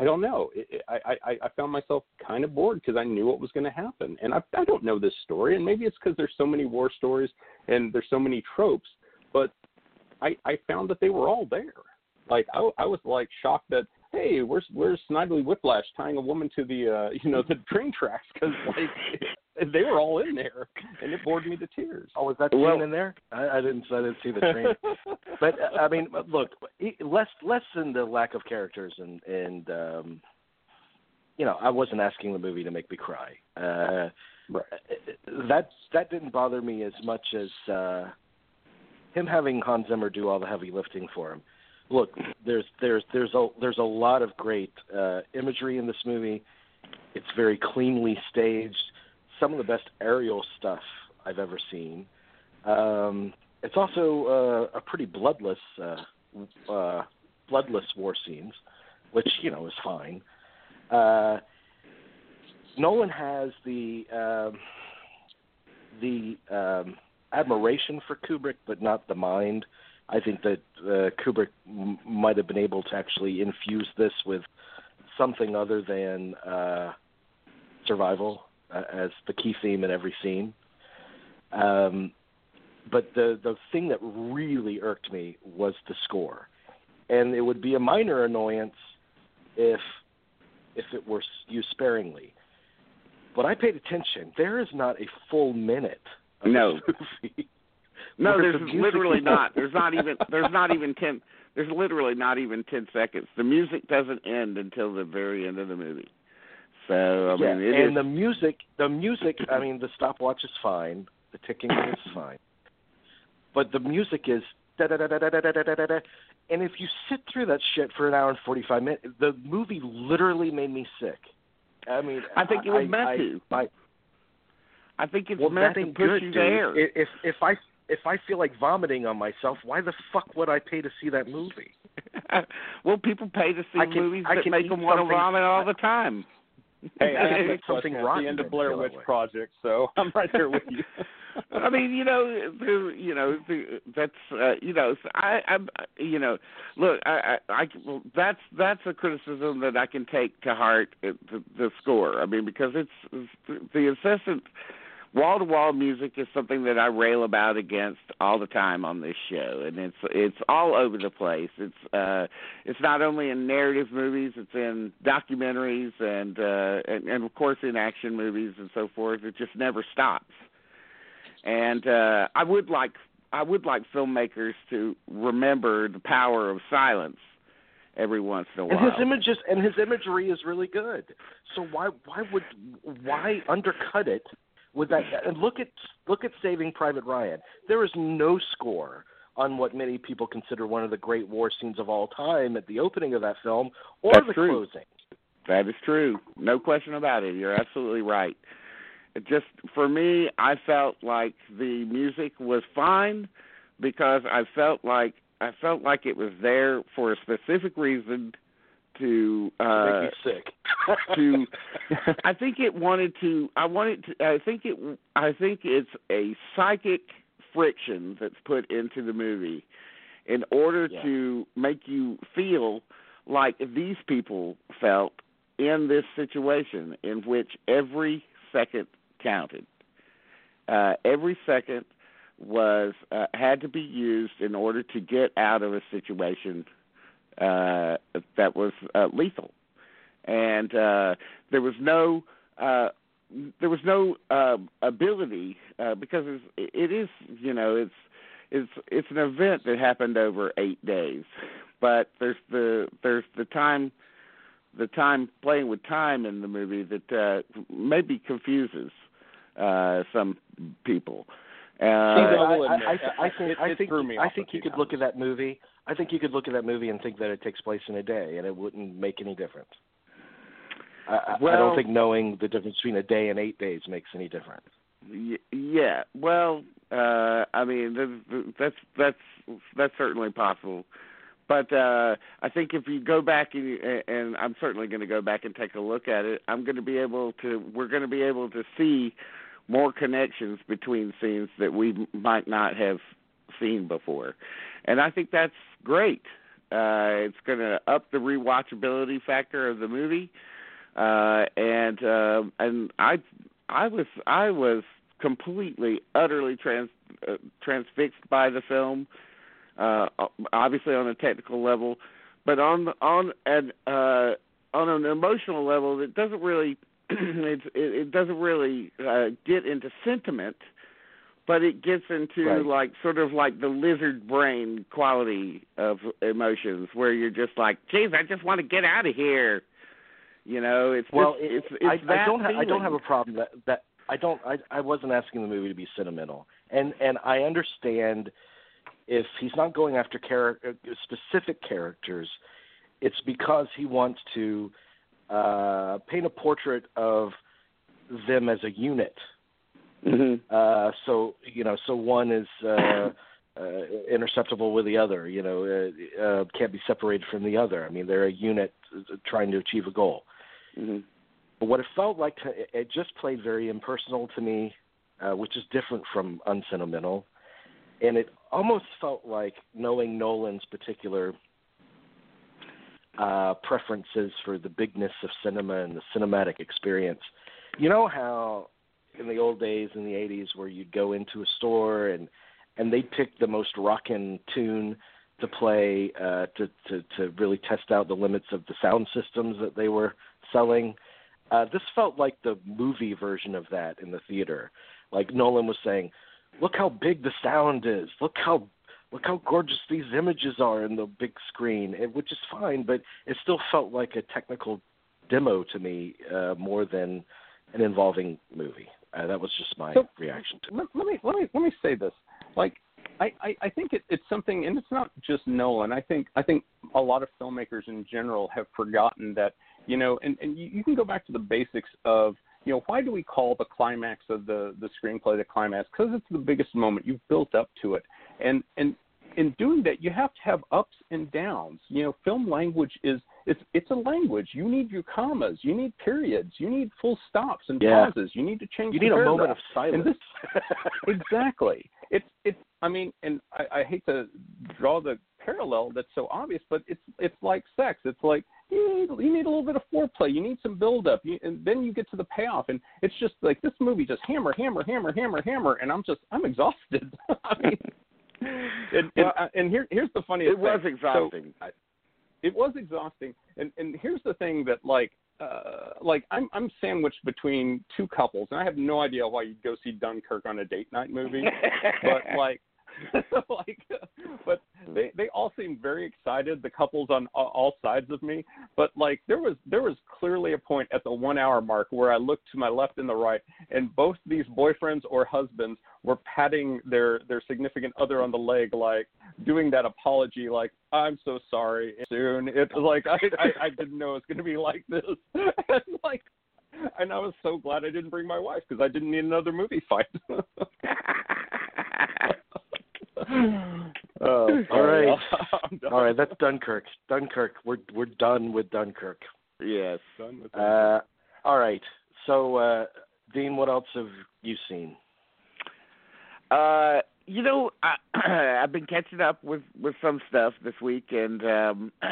I don't know. I, I I found myself kind of bored because I knew what was going to happen, and I I don't know this story, and maybe it's because there's so many war stories and there's so many tropes, but I I found that they were all there. Like I I was like shocked that hey where's where's Snidely Whiplash tying a woman to the uh you know the train tracks because like they were all in there and it bored me to tears. Oh, was that scene Well- in there? I, I didn't. I didn't see the train. but uh, I mean, look, less less than the lack of characters and and um, you know, I wasn't asking the movie to make me cry. Uh, Right. that that didn't bother me as much as uh, him having Hans Zimmer do all the heavy lifting for him. Look, there's there's there's a there's a lot of great uh, imagery in this movie. It's very cleanly staged. Some of the best aerial stuff I've ever seen. Um, it's also uh, a pretty bloodless, uh, uh, bloodless war scenes, which you know is fine. Uh, Nolan has the um, the um, admiration for Kubrick, but not the mind. I think that uh, Kubrick m- might have been able to actually infuse this with something other than uh, survival as the key theme in every scene. Um, but the the thing that really irked me was the score, and it would be a minor annoyance if if it were used sparingly. But I paid attention. There is not a full minute of No. movie. No, there's the literally not. There's not even. There's not even ten. There's literally not even ten seconds. The music doesn't end until the very end of the movie. So I yeah, mean, it and is- the music, the music. I mean, the stopwatch is fine. The ticking is fine, but the music is da da da da da da da da da da. And if you sit through that shit for an hour and forty five minutes, the movie literally made me sick. I mean, I think it was I, meant I, to. I, I think it's well, meant that to push good, you dude. there. If if I if I feel like vomiting on myself, why the fuck would I pay to see that movie? well, people pay to see I can- movies I that make them want to vomit all the time. Hey, I have something rotten the end of Blair Witch. Project, so I'm right there with you. I mean, you know, the, you know, the, that's uh, you know, I, I, you know, look, I, I, I well, that's that's a criticism that I can take to heart. The, the score, I mean, because it's, it's the incessant wall to wall music is something that I rail about against all the time on this show, and it's it's all over the place. It's uh, it's not only in narrative movies, it's in documentaries and uh, and, and of course in action movies and so forth. It just never stops and uh, I would like I would like filmmakers to remember the power of silence every once in a while. And his images and his imagery is really good. So why why would why undercut it with that? And look at look at Saving Private Ryan. There is no score on what many people consider one of the great war scenes of all time at the opening of that film or That's the true. closing. That is true, no question about it. You're absolutely right. It just for me, I felt like the music was fine because I felt like I felt like it was there for a specific reason to uh Make you sick. to I think it wanted to. I wanted to. I think it. I think it's a psychic friction that's put into the movie in order Yeah. to make you feel like these people felt in this situation, in which every second counted. Uh, every second was uh, had to be used in order to get out of a situation uh, that was uh, lethal and uh, there was no uh, there was no uh, ability uh, because it's, it is you know it's it's it's an event that happened over eight days, but there's the there's the time the time playing with time in the movie that uh, maybe confuses uh, some people. Uh, I I, I, I, I think I think me I think you could look at that movie. I think you could look at that movie and think that it takes place in a day, and it wouldn't make any difference. I, I- I don't think knowing the difference between a day and eight days makes any difference. Y- yeah, well, uh, I mean th- th- that's that's that's certainly possible, but uh, I think if you go back and, you- and I'm certainly going to go back and take a look at it, I'm going to be able to. We're going to be able to see more connections between scenes that we might not have seen before, and I think that's great. Uh, it's going to up the rewatchability factor of the movie, uh, and uh, and I I was I was completely utterly trans uh, transfixed by the film uh obviously on a technical level but on on an uh on an emotional level it doesn't really it, it doesn't really uh get into sentiment but it gets into Right. like sort of like the lizard brain quality of emotions where you're just like geez I just want to get out of here you know it's Well, just, it, it's it's I, that I don't. Ha- I don't have a problem that that I don't. I I wasn't asking the movie to be sentimental, and and I understand if he's not going after char- uh, specific characters, it's because he wants to uh, paint a portrait of them as a unit. Mhm. Uh, so you know, so one is uh, uh, interceptable with the other. You know, uh, uh, can't be separated from the other. I mean, they're a unit uh, trying to achieve a goal. Mhm. but what it felt like, to, it just played very impersonal to me, uh, which is different from unsentimental, and it almost felt like knowing Nolan's particular uh, preferences for the bigness of cinema and the cinematic experience. You know how in the old days in the 80s where you'd go into a store and and they'd pick the most rockin' tune to play uh, to, to to really test out the limits of the sound systems that they were selling. Uh, this felt like the movie version of that in the theater. Like Nolan was saying, "Look how big the sound is. Look how look how gorgeous these images are in the big screen," and, which is fine, but it still felt like a technical demo to me uh, more than an involving movie. Uh, that was just my so, reaction to let, let me let me let me say this. Like I, I, I think it, it's something, and it's not just Nolan. I think I think a lot of filmmakers in general have forgotten that you know, and, and you, you can go back to the basics of you know why do we call the climax of the the screenplay the climax? Because it's the biggest moment. You've built up to it, and and in doing that, you have to have ups and downs. You know, film language is it's it's a language. You need your commas, you need periods, you need full stops and yeah. pauses. You need to change. You need a moment of silence. This, exactly. It's it's. I mean, and I, I hate to draw the parallel that's so obvious, but it's it's like sex. It's like you need, you need a little bit of foreplay. You need some build up, you, and then you get to the payoff. And it's just like this movie just hammer, hammer, hammer, hammer, hammer, and I'm just I'm exhausted. I mean, and, well, and, and here here's the funniest. Thing. It was exhausting. So, I, it was exhausting, and and here's the thing that like uh, like I'm I'm sandwiched between two couples, and I have no idea why you'd go see Dunkirk on a date night movie, but like like, but they they all seemed very excited. The couples on all sides of me, but like there was there was clearly a point at the one hour mark where I looked to my left and the right, and both these boyfriends or husbands were patting their their significant other on the leg, like doing that apology, like I'm so sorry. Soon it was like I I, I didn't know it was going to be like this, and like and I was so glad I didn't bring my wife because I didn't need another movie fight. oh, all right, all right. That's Dunkirk. Dunkirk. We're we're done with Dunkirk. Yes. Done with Dunkirk. Uh, all right. So, uh, Dean, what else have you seen? Uh, you know, I, I've been catching up with with some stuff this week, and um,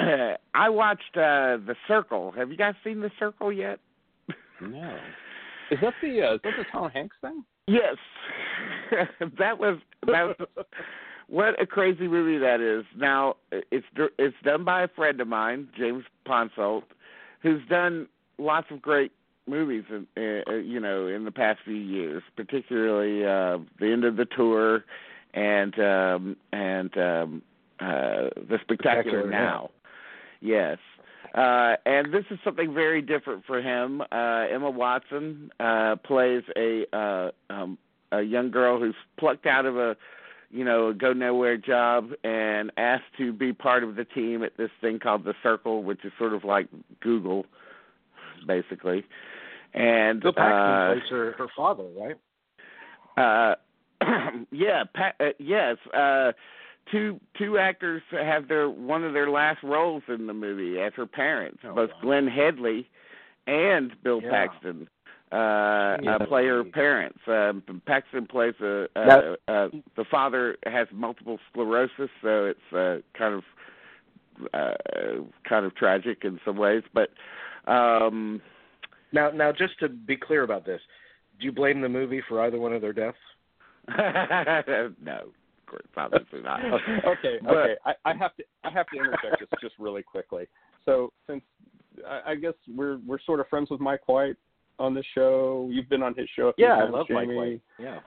I watched uh, The Circle. Have you guys seen The Circle yet? No. Is that the uh, is that the Tom Hanks thing? Yes, that was that. Was, what a crazy movie that is. Now it's it's done by a friend of mine, James Ponsoldt, who's done lots of great movies, in, uh, you know, in the past few years, particularly uh, the end of the tour and um, and um, uh, the spectacular, spectacular now. Yes. Uh, and this is something very different for him. Uh, Emma Watson uh, plays a uh, um, a young girl who's plucked out of a you know, go nowhere job and asked to be part of the team at this thing called the Circle, which is sort of like Google, basically. And Bill Paxton uh, plays her her father, right? Uh, yeah, pa- uh, yes. Uh, two two actors have their one of their last roles in the movie as her parents, oh, both wow. Glenne Headly and Bill Yeah. Paxton uh, Yeah. uh play her parents. Um, Paxton plays a, uh, Now- uh, the father has multiple sclerosis, so it's uh, kind of uh, kind of tragic in some ways. But um, Now, now, just to be clear about this, do you blame the movie for either one of their deaths? no, of course, obviously not. okay, But- okay. I, I have to I have to interject just just really quickly. So since I, I guess we're we're sort of friends with Mike White on the show. You've been on his show. a few Yeah, I times, love Mike White. Yeah.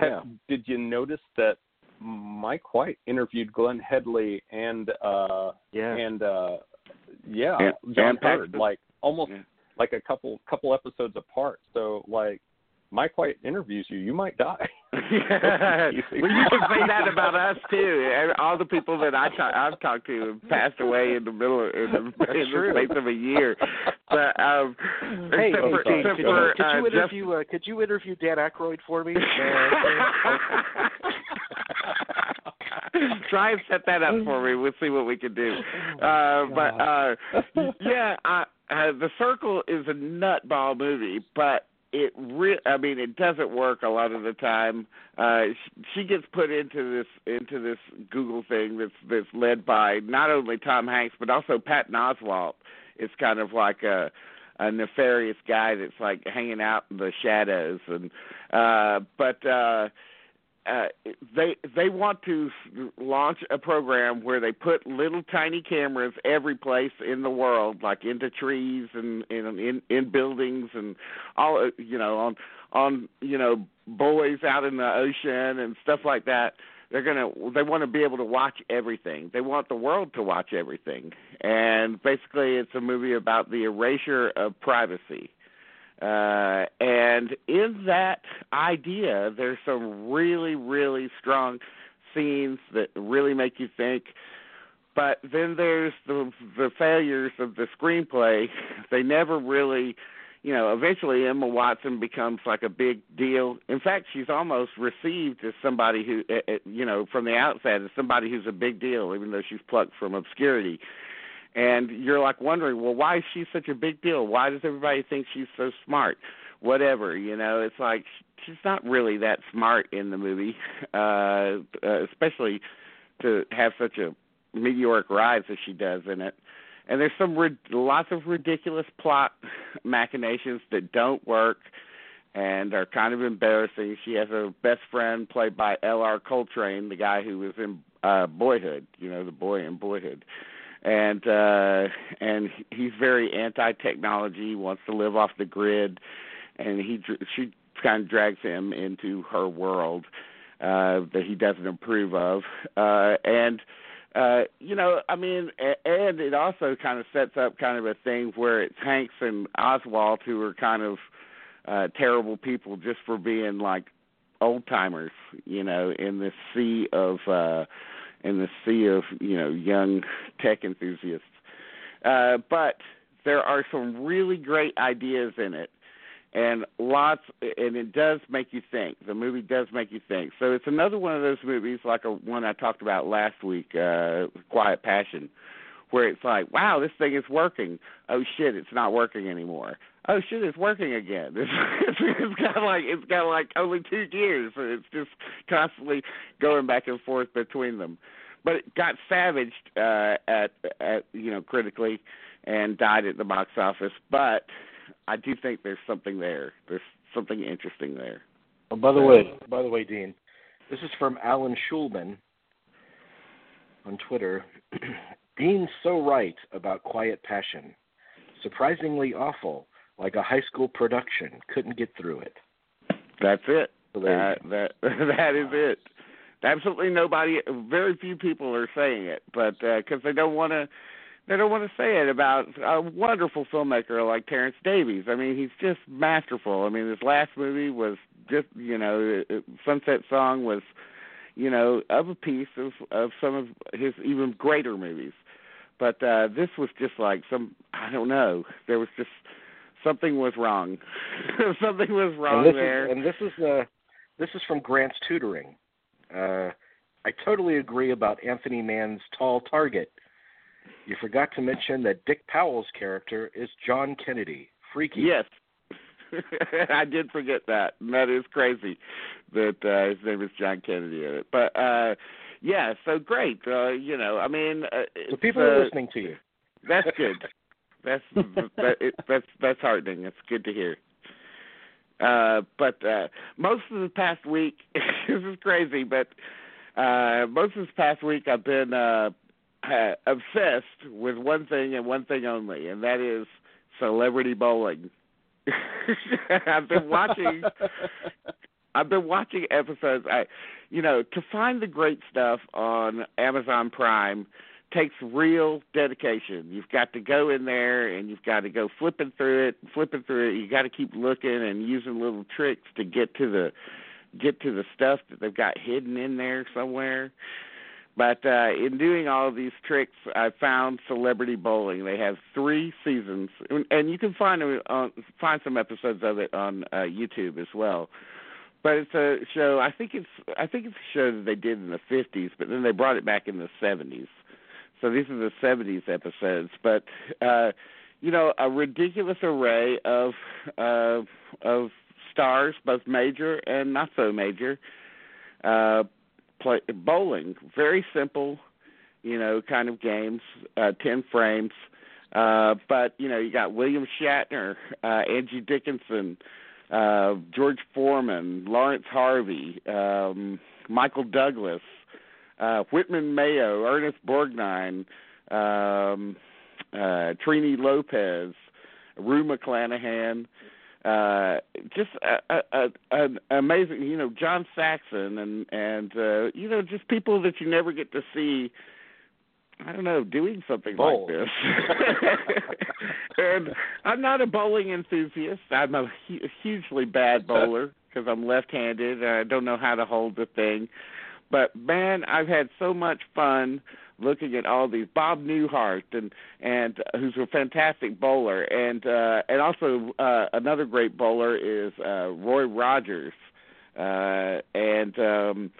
Ha- Yeah. Did you notice that Mike White interviewed Glenne Headly and uh Yeah. and uh yeah, And- John and Heard, like almost Yeah. like a couple couple episodes apart. So like Mike White interviews you, you might die. well, you can say that about us too. All the people that I talk, I've talked to have passed away in the middle of, in the, in the space of a year. But um, Hey, except for, sorry. except could, for you, could uh, you Jeff- interview uh, could you interview Dan Aykroyd for me? Try and set that up for me. We'll see what we can do. Uh, but uh, yeah, I, uh, uh, the Circle is a nutball movie, but it re- I mean it doesn't work a lot of the time. Uh she gets put into this into this Google thing that's that's led by not only Tom Hanks but also Patton Oswalt. It's kind of like a a nefarious guy that's like hanging out in the shadows and uh but uh uh, they they want to launch a program where they put little tiny cameras every place in the world, like into trees and in in, in buildings and all you know on on you know boys out in the ocean and stuff like that. They're gonna they want to be able to watch everything. They want the world to watch everything, and basically it's a movie about the erasure of privacy uh, and in that idea, there's some really, really strong scenes that really make you think. But then there's the the failures of the screenplay. They never really, you know. Eventually, Emma Watson becomes like a big deal. In fact, she's almost received as somebody who, eh, eh, you know, from the outset as somebody who's a big deal, even though she's plucked from obscurity and you're like wondering, well, why is she such a big deal? Why does everybody think she's so smart? Whatever, you know, it's like she's not really that smart in the movie, uh, uh especially to have such a meteoric rise as she does in it. And there's some rid- lots of ridiculous plot machinations that don't work and are kind of embarrassing. She has a best friend played by Ellar Coltrane, the guy who was in uh Boyhood, you know, the boy in Boyhood and uh and he's very anti technology wants to live off the grid. And he she kind of drags him into her world uh that he doesn't approve of. Uh and uh you know i mean and it also kind of sets up kind of a thing where it's hanks and Oswalt who are kind of uh terrible people just for being like old timers you know in this sea of uh in the sea of you know young tech enthusiasts. Uh, but there are some really great ideas in it, and lots, and it does make you think. The movie does make you think. So it's another one of those movies, like a one I talked about last week, uh, Quiet Passion, where it's like, wow, this thing is working. Oh shit, it's not working anymore. Oh shit, it's working again. It's, it's, it's got like it's got like only two gears, so it's just constantly going back and forth between them. But it got savaged uh, at at you know critically, and died at the box office. But I do think there's something there. There's something interesting there. Oh, by the way, by the way, Dean, this is from Alan Schulman on Twitter. Dean's so right about Quiet Passion. Surprisingly awful, like a high school production. Couldn't get through it. That's it. that that that is it. Absolutely nobody. Very few people are saying it, but because uh, they don't want to. They don't want to say it about a wonderful filmmaker like Terence Davies. I mean, he's just masterful. I mean, his last movie was just, you know, Sunset Song was, you know, of a piece of of some of his even greater movies. But uh this was just like some I don't know. There was just something was wrong. something was wrong and there. Is, and this is uh this is from Grant's tutoring. Uh I totally agree about Anthony Mann's tall target. You forgot to mention that Dick Powell's character is John Kennedy. Freaky. Yes. I did forget that. And that is crazy that uh, his name is John Kennedy in it. But uh yeah, so great. Uh, you know, I mean, uh, so people uh, are listening to you. That's good. that's that, it, that's that's heartening. It's good to hear. Uh, but uh, most of the past week, this is crazy, but uh, most of this past week I've been uh, uh, obsessed with one thing and one thing only, and that is celebrity bowling. I've been watching. I've been watching episodes. I, you know, to find the great stuff on Amazon Prime takes real dedication. You've got to go in there and you've got to go flipping through it, flipping through it. You got to keep looking and using little tricks to get to the get to the stuff that they've got hidden in there somewhere. But uh in doing all these tricks, I found Celebrity Bowling. They have three seasons, and you can find on, find some episodes of it on uh, YouTube as well. But it's a show. I think it's I think it's a show that they did in the 50s, but then they brought it back in the 70s. So these are the 70s episodes, but uh you know, a ridiculous array of uh, of stars, both major and not so major. Uh, play bowling, very simple, you know, kind of games, uh, ten frames. Uh, but you know, you got William Shatner, uh, Angie Dickinson, uh, George Foreman, Laurence Harvey, um, Michael Douglas, uh, Whitman Mayo, Ernest Borgnine, um, uh, Trini Lopez, Rue McClanahan, uh, just a, a, a, an amazing, you know, John Saxon, and and uh, you know, just people that you never get to see. I don't know, doing something Bowl. like this. and I'm not a bowling enthusiast. I'm a hu- hugely bad bowler because I'm left-handed. And I don't know how to hold the thing. But man, I've had so much fun looking at all these Bob Newhart and and uh, who's a fantastic bowler and uh and also uh another great bowler is uh Roy Rogers uh and um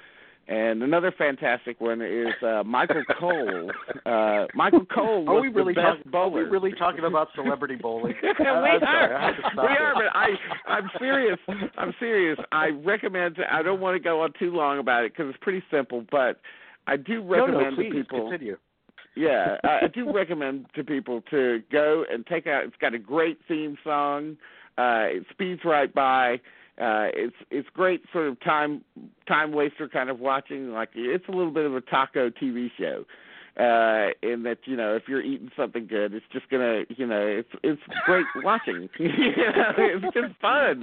and another fantastic one is uh Michael Cole. Uh Michael Cole was Are we really the best talking? bowler. Are we really talking about celebrity bowling? we I- are. sorry, I have to stop we you. are, but I, I'm serious. I'm serious. I recommend. I don't want to go on too long about it because it's pretty simple, but I do No, recommend no, please to people. continue. Yeah, I I do recommend to people to go and take out. It's got a great theme song. Uh, it speeds right by. Uh, it's it's great sort of time time waster kind of watching. Like it's a little bit of a taco TV show. Uh, in that you know if you're eating something good, it's just gonna you know it's it's great watching. you know, it's just fun.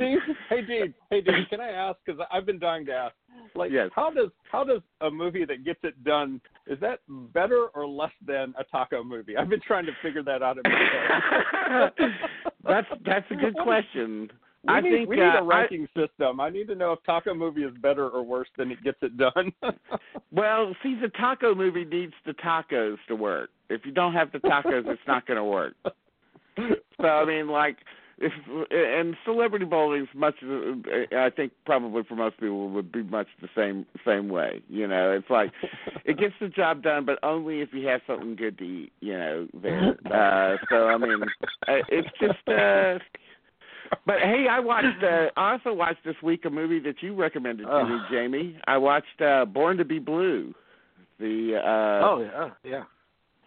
Hey Dean, hey Dean, can I ask? Because I've been dying to ask. Like, Yes. how does how does a movie that gets it done is that better or less than a taco movie? I've been trying to figure that out in my head. that's that's a good question. We I need, think we need uh, a ranking system. I need to know if Taco Movie is better or worse than it gets it done. Well, see, the taco movie needs the tacos to work. If you don't have the tacos, it's not going to work. So I mean, like, if and celebrity bowling is much. I think probably for most people would be much the same same way. You know, it's like it gets the job done, but only if you have something good to eat. You know, there. Uh, so I mean, uh, it's just. uh but hey, I watched. Uh, I also watched this week a movie that you recommended to me, Jamie. I watched uh Born to Be Blue. The uh oh yeah, yeah.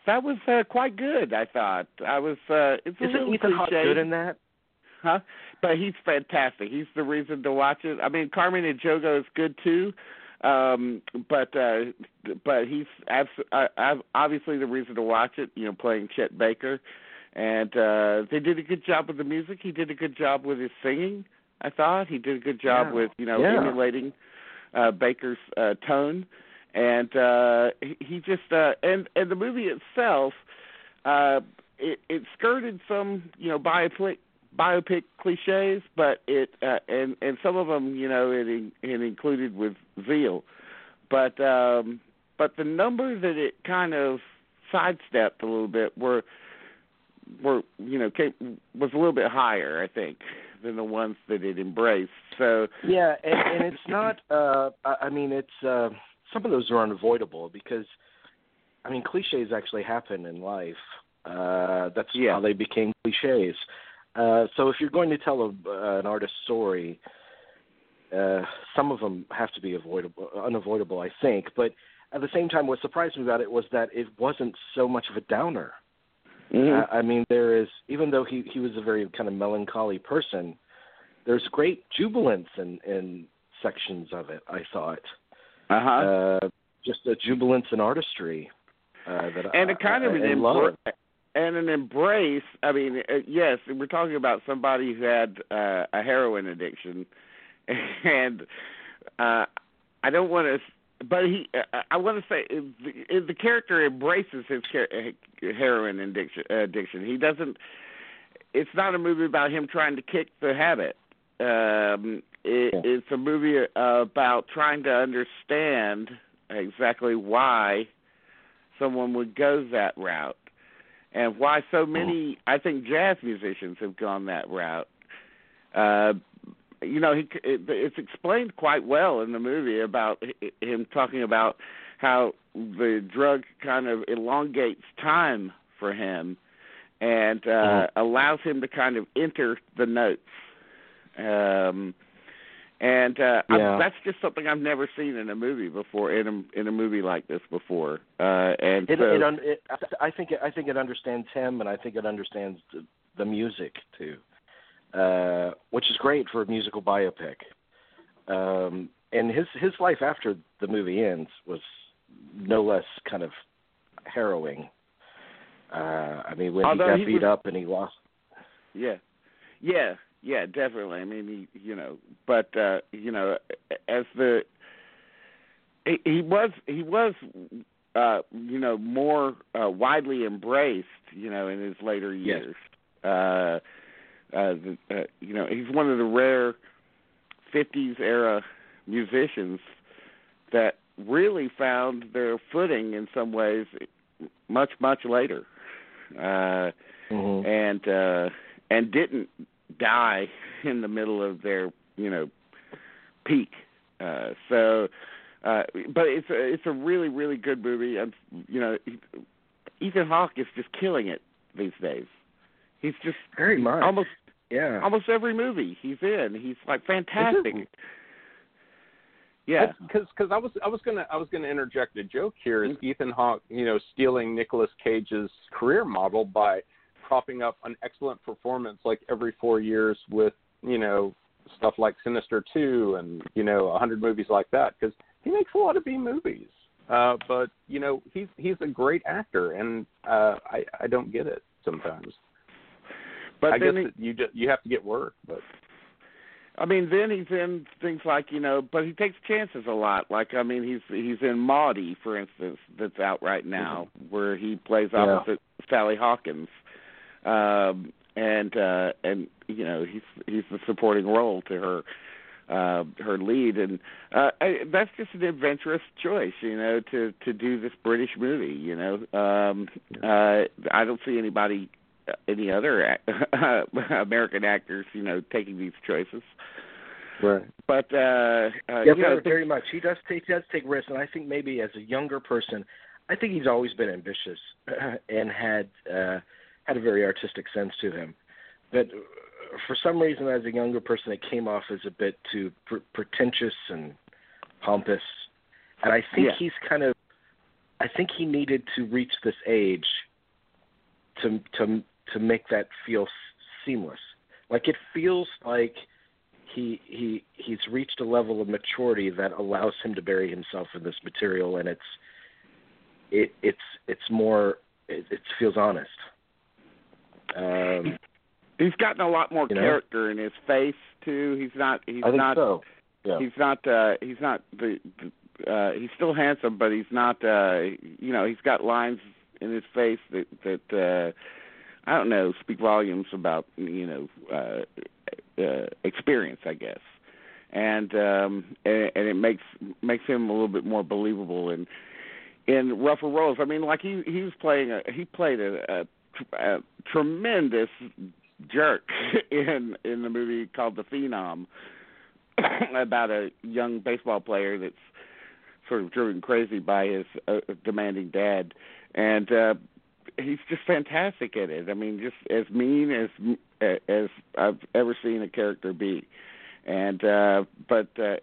that was uh, quite good. I thought I was. uh It's a Isn't little Ethan Hawke good in that? huh? But he's fantastic. He's the reason to watch it. I mean, Carmen Ejogo is good too. Um, but uh but he's abs- uh, obviously the reason to watch it. You know, playing Chet Baker, and uh they did a good job with the music. He did a good job with his singing. I thought he did a good job Yeah. with you know Yeah. emulating uh Baker's uh tone and uh he, just uh and and the movie itself uh it it skirted some you know biopic biopic cliches but it uh and and some of them you know it it included with zeal but um but the number that it kind of sidestepped a little bit were were you know came, was a little bit higher i think than the ones that it embraced so Yeah, and, and it's not. uh I mean, it's uh some of those are unavoidable because, I mean, cliches actually happen in life. Uh That's Yeah. how they became cliches. Uh So if you're going to tell a, uh, an artist's story, uh some of them have to be avoidable, unavoidable, I think. But at the same time, what surprised me about it was that it wasn't so much of a downer. Mhm. Uh, I mean, there is even though he he was a very kind of melancholy person, there's great jubilance in in sections of it. I thought uh-huh uh, just a jubilance and artistry uh, that and I, a kind of I, an I embra- love. and an embrace. I mean, uh, yes, we're talking about somebody who had uh, a heroin addiction, and uh, I don't want to. But he, uh, I want to say, uh, the, the character embraces his uh, heroin addiction. Addiction. He doesn't. It's not a movie about him trying to kick the habit. Um, it, Yeah. It's a movie uh, about trying to understand exactly why someone would go that route and why so many I think jazz musicians have gone that route. Uh you know, he it, it's explained quite well in the movie about him talking about how the drug kind of elongates time for him and uh, Mm-hmm. allows him to kind of enter the notes. Um, and uh, I, that's just something I've never seen in a movie before, in a in a movie like this before. Uh, and It, so, it, un- it, I think it, I think it understands him, and I think it understands the, the music too, uh, which is great for a musical biopic. Um, and his his life after the movie ends was no less kind of harrowing. Uh, I mean, when Although he he got beat was- up and he lost. Yeah, yeah, yeah, definitely. I mean, he, you know, but uh, you know, as the he, he was he was uh, you know more uh, widely embraced, you know, in his later Yes. years. Uh, uh, the, uh, you know, he's one of the rare '50s era musicians that really found their footing in some ways much much later. Uh, Mhm. and uh and didn't die in the middle of their you know peak uh so uh but it's a it's a really really good movie and you know Ethan Hawke is just killing it these days he's just Very much. almost yeah. almost every movie he's in he's like fantastic yeah because because I was I was gonna I was gonna interject a joke here. Is Mm-hmm. Ethan Hawke you know stealing Nicolas Cage's career model by propping up an excellent performance like every four years with you know stuff like Sinister Two and you know a hundred movies like that because he makes a lot of B movies. Uh, but you know he's he's a great actor and uh, I I don't get it sometimes. But I guess he, you just you have to get work, but I mean, then he's in things like you know, but he takes chances a lot. Like I mean, he's he's in Maudie, for instance, that's out right now, where he plays Yeah. opposite Sally Hawkins, um, and uh, and you know he's he's the supporting role to her uh, her lead, and uh, I, that's just an adventurous choice, you know, to to do this British movie. You know, um, uh, I don't see anybody any other ac- American actors, you know, taking these choices. right. But uh, uh Yeah, you know, very, very much. He does take he does take risks, and I think maybe as a younger person, I think he's always been ambitious and had uh, had a very artistic sense to him. But uh, for some reason, as a younger person, it came off as a bit too pr- pretentious and pompous. And I think Yeah. he's kind of, I think he needed to reach this age to to to make that feel seamless. Like it feels like he he he's reached a level of maturity that allows him to bury himself in this material, and it's it it's it's more it, it feels honest. Um, he's gotten a lot more You know? character in his face too. He's not he's not so. Yeah. he's not uh he's not the, the uh he's still handsome but he's not uh you know he's got lines in his face that that uh I don't know speak volumes about you know uh uh experience I guess. And um and, and it makes makes him a little bit more believable in in rougher roles. I mean like he he was playing a he played a, a, a tremendous jerk in in the movie called The Phenom about a young baseball player that's sort of driven crazy by his uh, demanding dad, and uh, he's just fantastic at it. I mean, just as mean as as I've ever seen a character be, and uh, but. Uh,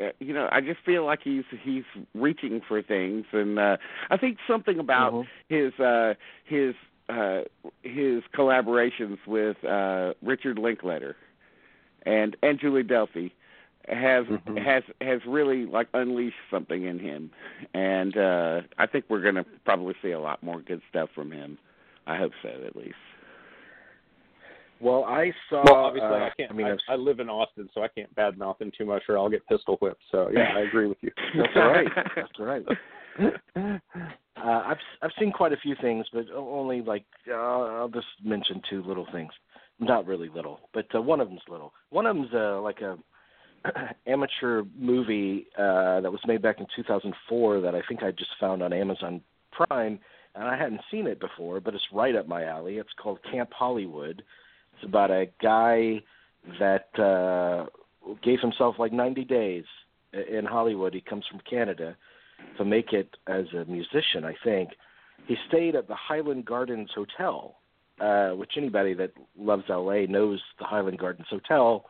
uh, you know, I just feel like he's he's reaching for things, and uh, I think something about Mhm. his uh, his uh, his collaborations with uh, Richard Linklater and and Julie Delpy has Mhm. has has really like unleashed something in him, and uh, I think we're going to probably see a lot more good stuff from him. I hope so, at least. Well, I saw. Well, obviously, uh, I can't. I mean, I, I've- I live in Austin, so I can't badmouth him too much, or I'll get pistol whipped. So yeah, I agree with you. that's all right. That's all right. Uh, I've I've seen quite a few things, but only like uh, I'll just mention two little things. Not really little, but uh, one of them's little. One of them's uh, like a amateur movie uh, that was made back in 2004 that I think I just found on Amazon Prime, and I hadn't seen it before, but it's right up my alley. It's called Camp Hollywood. It's about a guy that uh, gave himself like 90 days in Hollywood. He comes from Canada to make it as a musician, I think. He stayed at the Highland Gardens Hotel uh, which anybody that loves LA knows the Highland Gardens Hotel.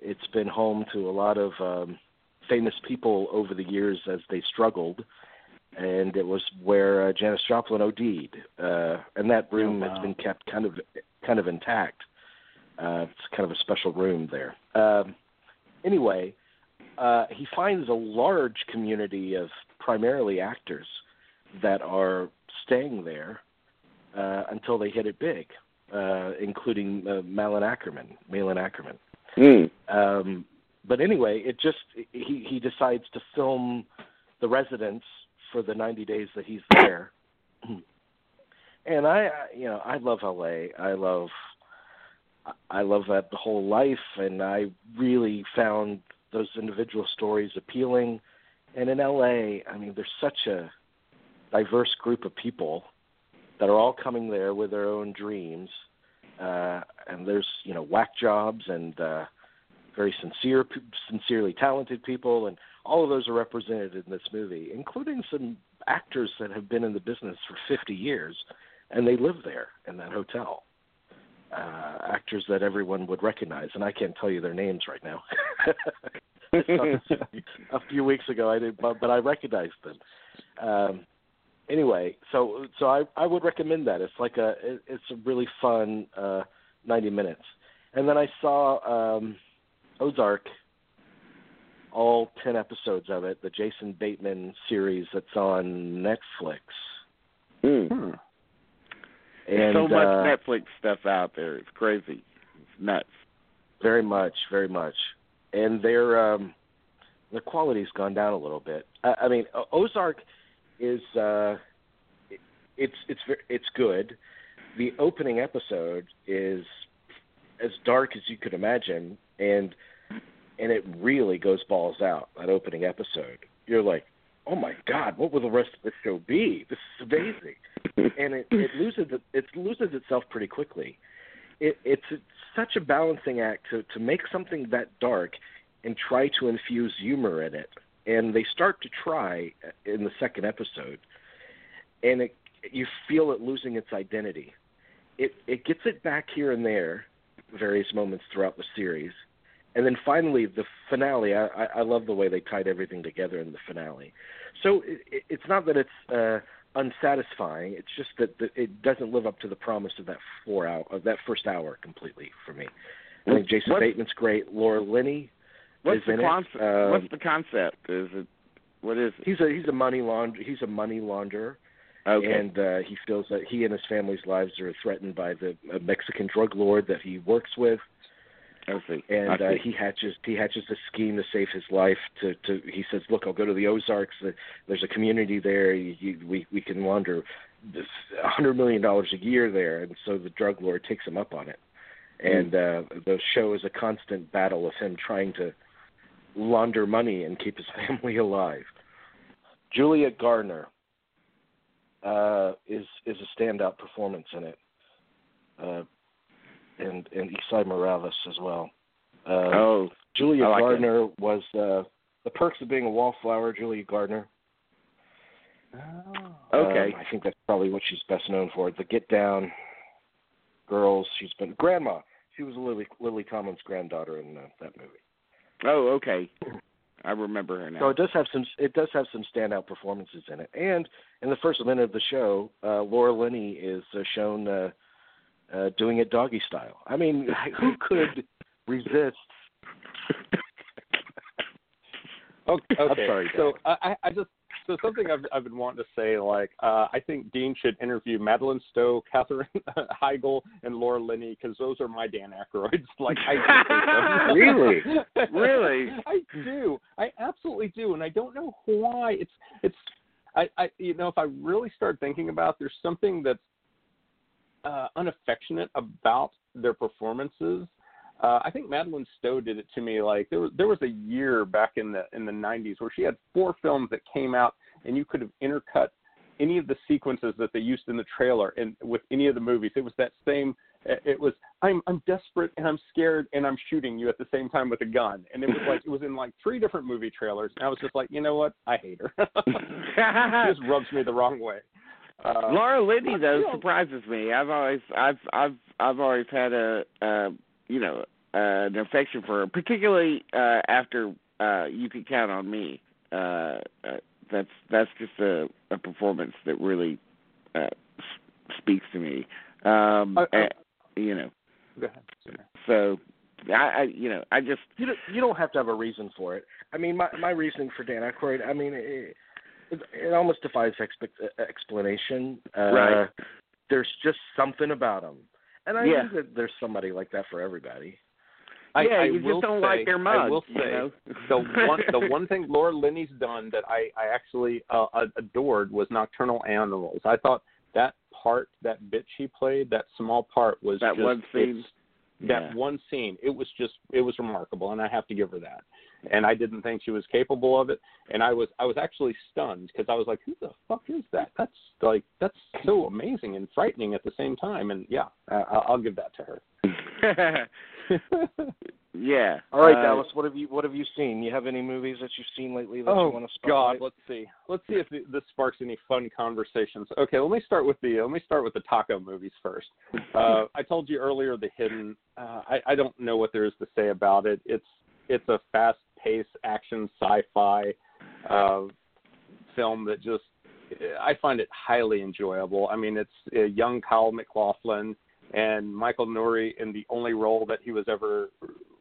It's been home to a lot of um, famous people over the years as they struggled, and it was where uh, Janis Joplin OD'd, uh, and that room Oh, wow. has been kept kind of kind of intact. Uh, it's kind of a special room there. Um, anyway, uh, he finds a large community of primarily actors that are staying there uh, until they hit it big, uh, including uh, Malin Akerman, Malin Akerman. Mm. Um, but anyway, it just he he decides to film the residents for the 90 days that he's there. and I, you know, I love LA. I love I love that whole life and I really found those individual stories appealing. And in LA, I mean, there's such a diverse group of people that are all coming there with their own dreams. Uh, and there's, you know, whack jobs and uh, very sincere, sincerely talented people, and all of those are represented in this movie, including some actors that have been in the business for 50 years, and they live there in that hotel. Uh, actors that everyone would recognize, and I can't tell you their names right now. A few weeks ago, I did, but, but I recognized them. Um, anyway, so so I I would recommend that. It's like a it, it's a really fun uh, 90 minutes. And then I saw um, Ozark, all 10 episodes of it, the Jason Bateman series that's on Netflix. Mm. Hmm. There's And so much uh, Netflix stuff out there. It's crazy. It's nuts. Very much, very much. And their um the quality's gone down a little bit. I, I mean, Ozark is uh it- it's it's it's good. The opening episode is as dark as you could imagine and and it really goes balls out that opening episode. You're like, "Oh my god, what will the rest of the show be? This is amazing." and it, it loses it loses itself pretty quickly. It, it's, it's such a balancing act to to make something that dark and try to infuse humor in it. And they start to try in the second episode, and it, you feel it losing its identity. It it gets it back here and there, various moments throughout the series, and then finally the finale. I, I, love the way they tied everything together in the finale. So it, it, it's not that it's uh, unsatisfying. It's just that the, it doesn't live up to the promise of that four hour of that first hour completely for me. I think Jason What- Bateman's great. Laura Linney What's the concept? Um, What's the concept? Is it what is it? he's a he's a money laund he's a money launderer, Okay. and uh, he feels that he and his family's lives are threatened by the uh, Mexican drug lord that he works with, I see. and I uh, he hatches he hatches a scheme to save his life. To to he says, look, I'll go to the Ozarks. Uh, There's a community there. You, you, we we can launder this a hundred million dollars a year there, and so the drug lord takes him up on it. And uh, the show is a constant battle of him trying to launder money and keep his family alive. Julia Garner uh, is is a standout performance in it, uh, and and Esai Morales as well. Uh, oh, Julia like Garner was uh, the perks of being a wallflower. Julia Garner. Oh. okay. Um, I think that's probably what she's best known for. The Get Down girls. She's been grandma. She was Lily Lily Tomlin's granddaughter in uh, that movie. Oh, okay. I remember her now. So it does have some it does have some standout performances in it. And in the first minute of the show, uh, Laura Linney is uh, shown uh, uh, doing it doggy style. I mean, who could resist? Okay. I'm okay. sorry, So I, I- I just so something I've I've been wanting to say like uh, I think Dean should interview Madeleine Stowe, Katherine Heigl, and Laura Linney because those are my Dan Aykroyds. Like I Really? Really? I do. I absolutely do, and I don't know why. It's it's I I you know if I really start thinking about, it, there's something that's uh, unaffectionate about their performances. Uh, I think Madeleine Stowe did it to me. Like there was there was a year back in the in the 90s where she had four films that came out, and you could have intercut any of the sequences that they used in the trailer and with any of the movies. It was that same. It was I'm I'm desperate and I'm scared and I'm shooting you at the same time with a gun, and it was like it was in like three different movie trailers. And I was just like, you know what? I hate her. she just rubs me the wrong way. Uh, Laura Linney though surprises me. I've always I've I've I've always had a uh you know uh, an affection for her, particularly uh after uh You Can Count on Me. Uh, uh that's that's just a, a performance that really uh s- speaks to me. Um I- I- eh, you know. Go ahead. So I, I you know, I just You don't, you don't have to have a reason for it. I mean, my my reasoning for Dan Aykroyd, I mean, it, it, it almost defies explanation. Uh, Right. There's just something about him, and I Yeah. think that there's somebody like that for everybody. I, yeah, I you just don't say, like their mug. I will you say know? the one the one thing Laura Linney's done that I I actually uh, adored was Nocturnal Animals. I thought that part, that bit she played, that small part was That just, one scene? That Yeah. one scene, it was just it was remarkable, and I have to give her that. And I didn't think she was capable of it, and I was I was actually stunned because I was like, who the fuck is that? That's like that's so amazing and frightening at the same time. And yeah, uh, I'll give that to her. yeah. All right, uh, Dallas, what have you what have you seen? You have any movies that you've seen lately that oh you want to God, let's see. Let's see if th- this sparks any fun conversations. Okay, let me start with the let me start with the taco movies first. Uh, I told you earlier the hidden. Uh, I, I don't know what there is to say about it. It's it's a fast-paced action sci-fi uh, film that just I find it highly enjoyable. I mean, it's a young Kyle MacLachlan and Michael Nouri in the only role that he was ever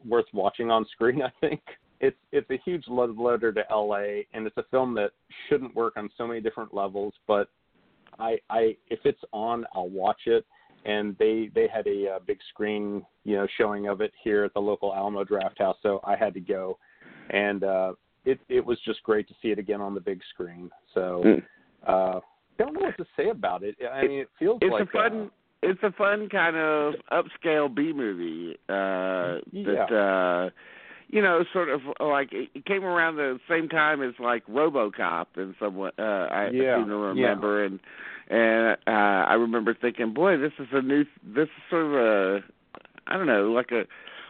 worth watching on screen. I think it's it's a huge love letter to L.A. and it's a film that shouldn't work on so many different levels. But I I if it's on, I'll watch it. And they they had a, uh big screen you know showing of it here at the local Alamo Drafthouse, so I had to go, and uh, it it was just great to see it again on the big screen. So. Mm. Uh, don't know what to say about it. I mean, it feels it's like a fun it's a fun kind of upscale B movie uh Yeah. that uh you know sort of like it came around the same time as like RoboCop and somewhat uh I Yeah, seem to remember and and uh I remember thinking boy this is a new this is sort of a I don't know like a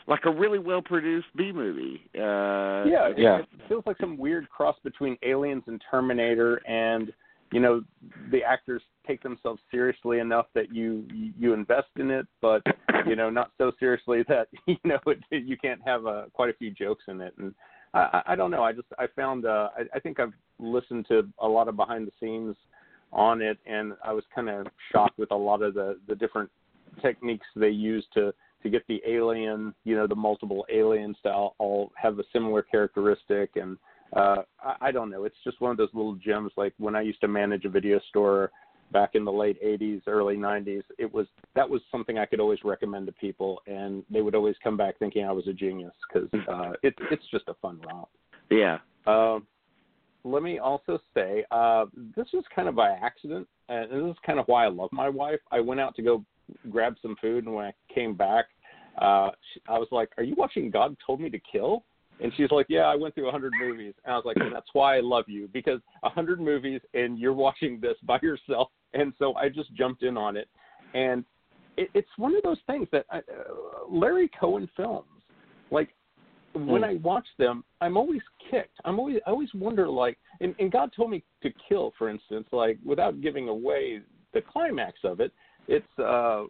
like a really well produced B movie uh yeah, it, Yeah. it feels like some weird cross between Aliens and Terminator, and you know, the actors take themselves seriously enough that you you invest in it, but you know, not so seriously that you know it, you can't have uh, quite a few jokes in it. And I, I I don't know. I just I found uh, I, I think I've listened to a lot of behind the scenes on it, and I was kind of shocked with a lot of the the different techniques they use to to get the alien, you know, the multiple aliens to all, all have a similar characteristic. And uh I, I don't know, it's just one of those little gems. Like when I used to manage a video store back in the late 80s, early 90s, it was that was something I could always recommend to people. And they would always come back thinking I was a genius cuz uh it it's just a fun romp. yeah. Um, let me also say, uh, this was kind of by accident, and this is kind of why I love my wife. I went out to go grab some food, and when I came back, uh, she, I was like, "Are you watching God Told Me to Kill?" And she's like, "Yeah, I went through a hundred movies." And I was like, and "That's why I love you because a hundred movies, and you're watching this by yourself." And so I just jumped in on it, and it, it's one of those things that I, uh, Larry Cohen films, like when I watch them, I'm always kicked. I'm always I always wonder like, and, and God told me to kill, for instance, like without giving away the climax of it. It's uh,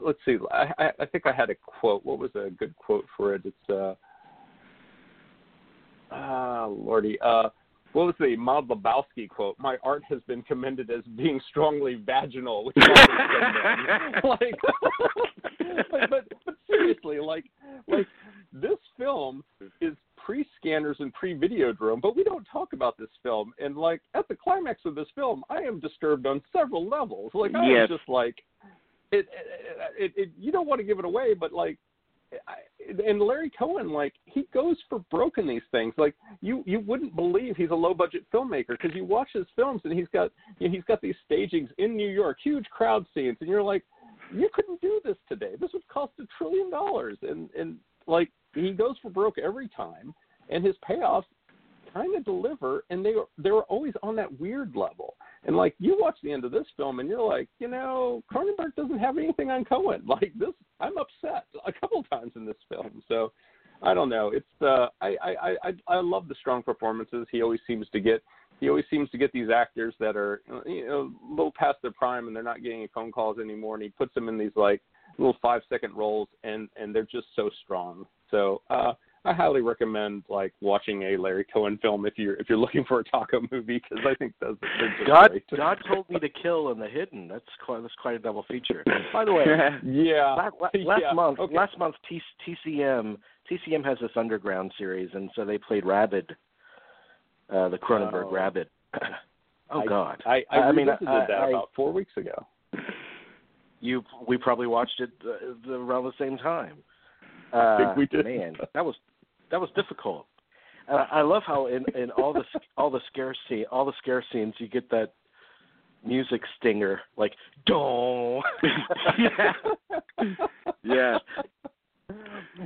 let's see. I I think I had a quote. What was a good quote for it? It's uh, ah, lordy. Uh, what was the Maud Lebowski quote? My art has been commended as being strongly vaginal, which like, but, but but seriously, like like this film is pre-scanners and pre-videodrome, but we don't talk about this film. And like at the climax of this film, I am disturbed on several levels. Like I Yes. am just like, it, it, it, you don't want to give it away, but like. I, and Larry Cohen, like he goes for broke in these things. Like you, you wouldn't believe he's a low budget filmmaker because you watch his films and he's got, you know, he's got these stagings in New York, huge crowd scenes, and you're like, you couldn't do this today. This would cost a trillion dollars, and and like he goes for broke every time, and his payoffs kind of deliver, and they were they were always on that weird level. And like you watch the end of this film, and you're like, you know, Cronenberg doesn't have anything on Cohen. Like this, I'm upset a couple times in this film. So I don't know. It's uh, I, I I I love the strong performances he always seems to get. he always seems to get these actors that are you know a little past their prime and they're not getting phone calls anymore, and he puts them in these like little five second roles, and and they're just so strong. So uh, I highly recommend like watching a Larry Cohen film if you're if you're looking for a taco movie because I think those God great. God told me to kill and the hidden. That's quite that's quite a double feature. By the way, yeah. last, last yeah. month okay. last month T, TCM TCM has this underground series and so they played Rabid, uh, the Cronenberg Oh. Rabid. oh I- God, I I, I mean, revisited I- that I- about four weeks ago. you we probably watched it uh, the, around the same time. Uh, think we did. Man, that was that was difficult. Uh, I love how in, in all the all the scare scene all the scare scenes you get that music stinger like don't. Yeah.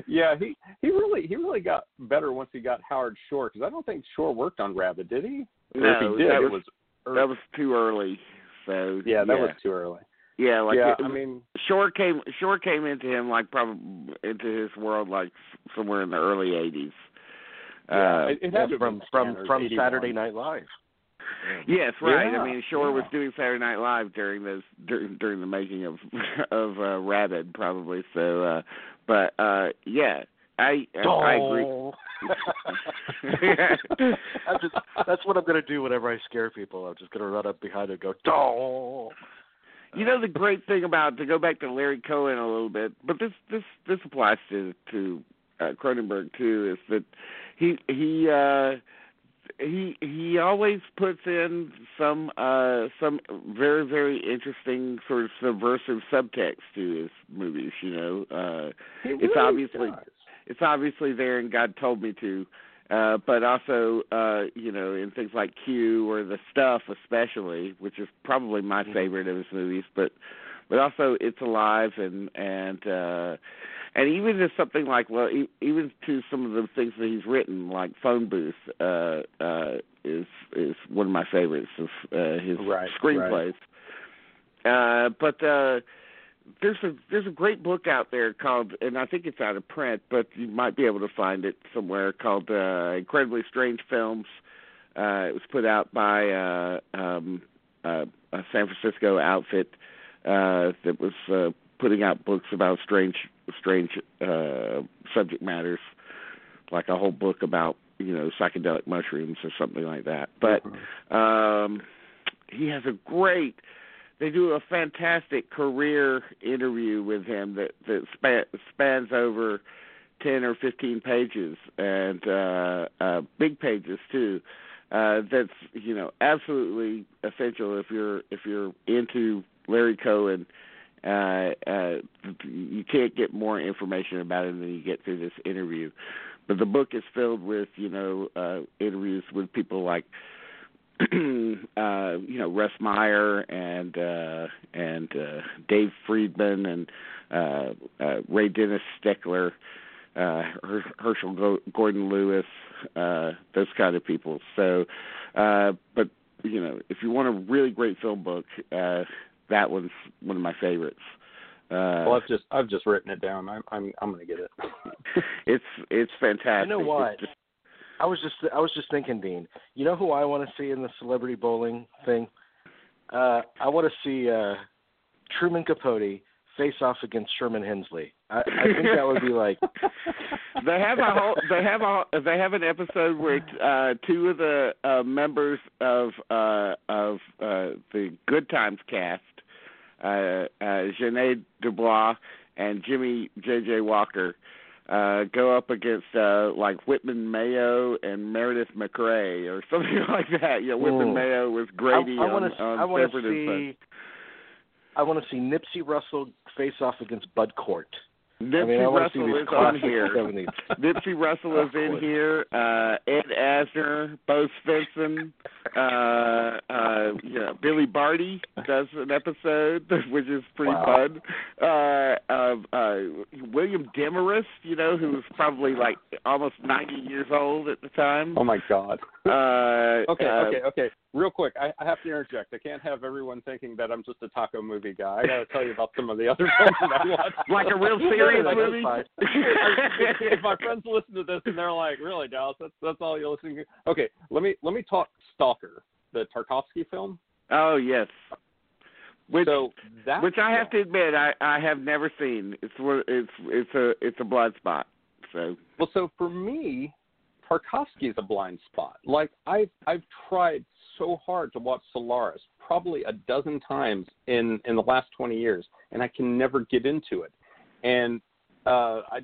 yeah, he he really he really got better once he got Howard Shore because I don't think Shore worked on Rabid, did he? Or No, if he did, that it was, was that was too early. So yeah, that was too early. Yeah, like yeah, it- I mean, Shore came Shore came into him like probably into his world like somewhere in the early '80s. yeah, Uh, it, it had to from be from from 81. Saturday Night Live. Yes, right. Yeah, I mean, Shore was doing Saturday Night Live during those during, during the making of of uh, Rabid, probably. So, uh, but uh, yeah, I I agree. Don't. I'm just, that's what I'm gonna do whenever I scare people. I'm just gonna run up behind and go, "Don't." You know the great thing about to go back to Larry Cohen a little bit, but this this this applies to to uh, Cronenberg too. Is that he he uh, he he always puts in some uh, some very very interesting sort of subversive subtext to his movies. You know, uh, He it's obviously- does. it's obviously there and God told me to. Uh, but also, uh, you know, in things like Q or The Stuff, especially, which is probably my favorite of his movies, but but also It's Alive and and uh, and even to something like well, even to some of the things that he's written, like Phone Booth, uh, uh, is is one of my favorites of uh, his Right, screenplays. Uh, but uh, there's a there's a great book out there called and I think it's out of print, but you might be able to find it somewhere called uh Incredibly Strange Films. Uh it was put out by uh um uh, a San Francisco outfit uh that was uh putting out books about strange strange uh subject matters like a whole book about, you know, psychedelic mushrooms or something like that. But Mhm. um he has a great they do a fantastic career interview with him that that span, spans over 10 or 15 pages and uh uh big pages too. Uh that's you know absolutely essential if you're if you're into Larry Cohen uh uh you can't get more information about him than you get through this interview. But the book is filled with you know uh interviews with people like you know Russ Meyer and uh and uh Dave Friedman and uh uh Ray Dennis Steckler uh Her- Herschell Go- Gordon Lewis uh those kind of people so uh but you know if you want a really great film book uh that one's one of my favorites uh Well, I've just I've just written it down. I'm I'm I'm gonna get it. it's it's fantastic You know what? It's just- I was just I was just thinking, Dean. You know who I want to see in the celebrity bowling thing? Uh, I want to see uh, Truman Capote face off against Sherman Hemsley. I, I think that would be like they have a whole they have a they have an episode where uh two of the uh members of uh of uh the Good Times cast uh uh Ja'Net DuBois and Jimmy JJ Walker uh go up against uh like Whitman Mayo and Meredith MacRae or something like that. Yeah, Whitman Ooh. Mayo was Grady I, I on, want to on I Sanford see I want to see Nipsey Russell face off against Bud Cort. Nipsey I mean, I want to see Russell is on here. 70s. Nipsey Russell is in here. Uh, Ed Asner, Bo Svenson, uh, uh, yeah, Billy Barty does an episode, which is pretty Wow. fun. Uh, uh, uh, William Demarest, you know, who was probably like almost 90 years old at the time. Oh my god. Uh, Okay, uh, okay, okay. Real quick, I, I have to interject. I can't have everyone thinking that I'm just a taco movie guy. I got to tell you about some of the other films that I watch. Like a real serious movie. if my friends listen to this and they're like, "Really, Dallas? That's that's all you're listening to?" Okay, let me let me talk Stalker, the Tarkovsky film. Oh yes. Which, so that which I have to admit I I have never seen. It's it's it's a it's a blood spot. So well, so for me, Tarkovsky is a blind spot. Like I've I've tried so hard to watch Solaris probably a dozen times in in the last 20 years, and I can never get into it. And uh, I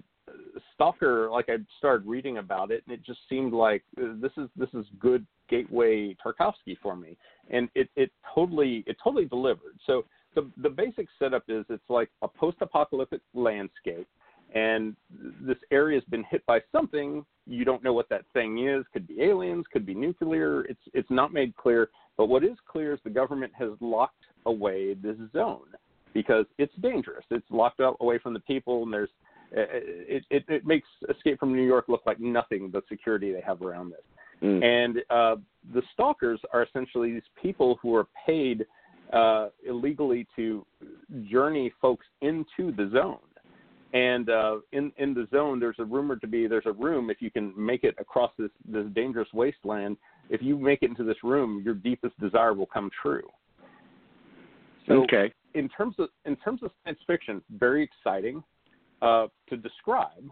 Stalker, like I started reading about it, and it just seemed like uh, this is this is good gateway Tarkovsky for me, and it it totally it totally delivered. So the the basic setup is it's like a post-apocalyptic landscape, and this area has been hit by something you don't know what that thing is. Could be aliens, could be nuclear. It's it's not made clear. But what is clear is the government has locked away this zone because it's dangerous. It's locked up away from the people, and there's it, it, it makes Escape from New York look like nothing the security they have around this. Mm. And uh, the stalkers are essentially these people who are paid uh, illegally to journey folks into the zone. And uh, in in the zone, there's a rumored to be there's a room if you can make it across this this dangerous wasteland. If you make it into this room, your deepest desire will come true. So okay. In terms of in terms of science fiction, very exciting uh, to describe.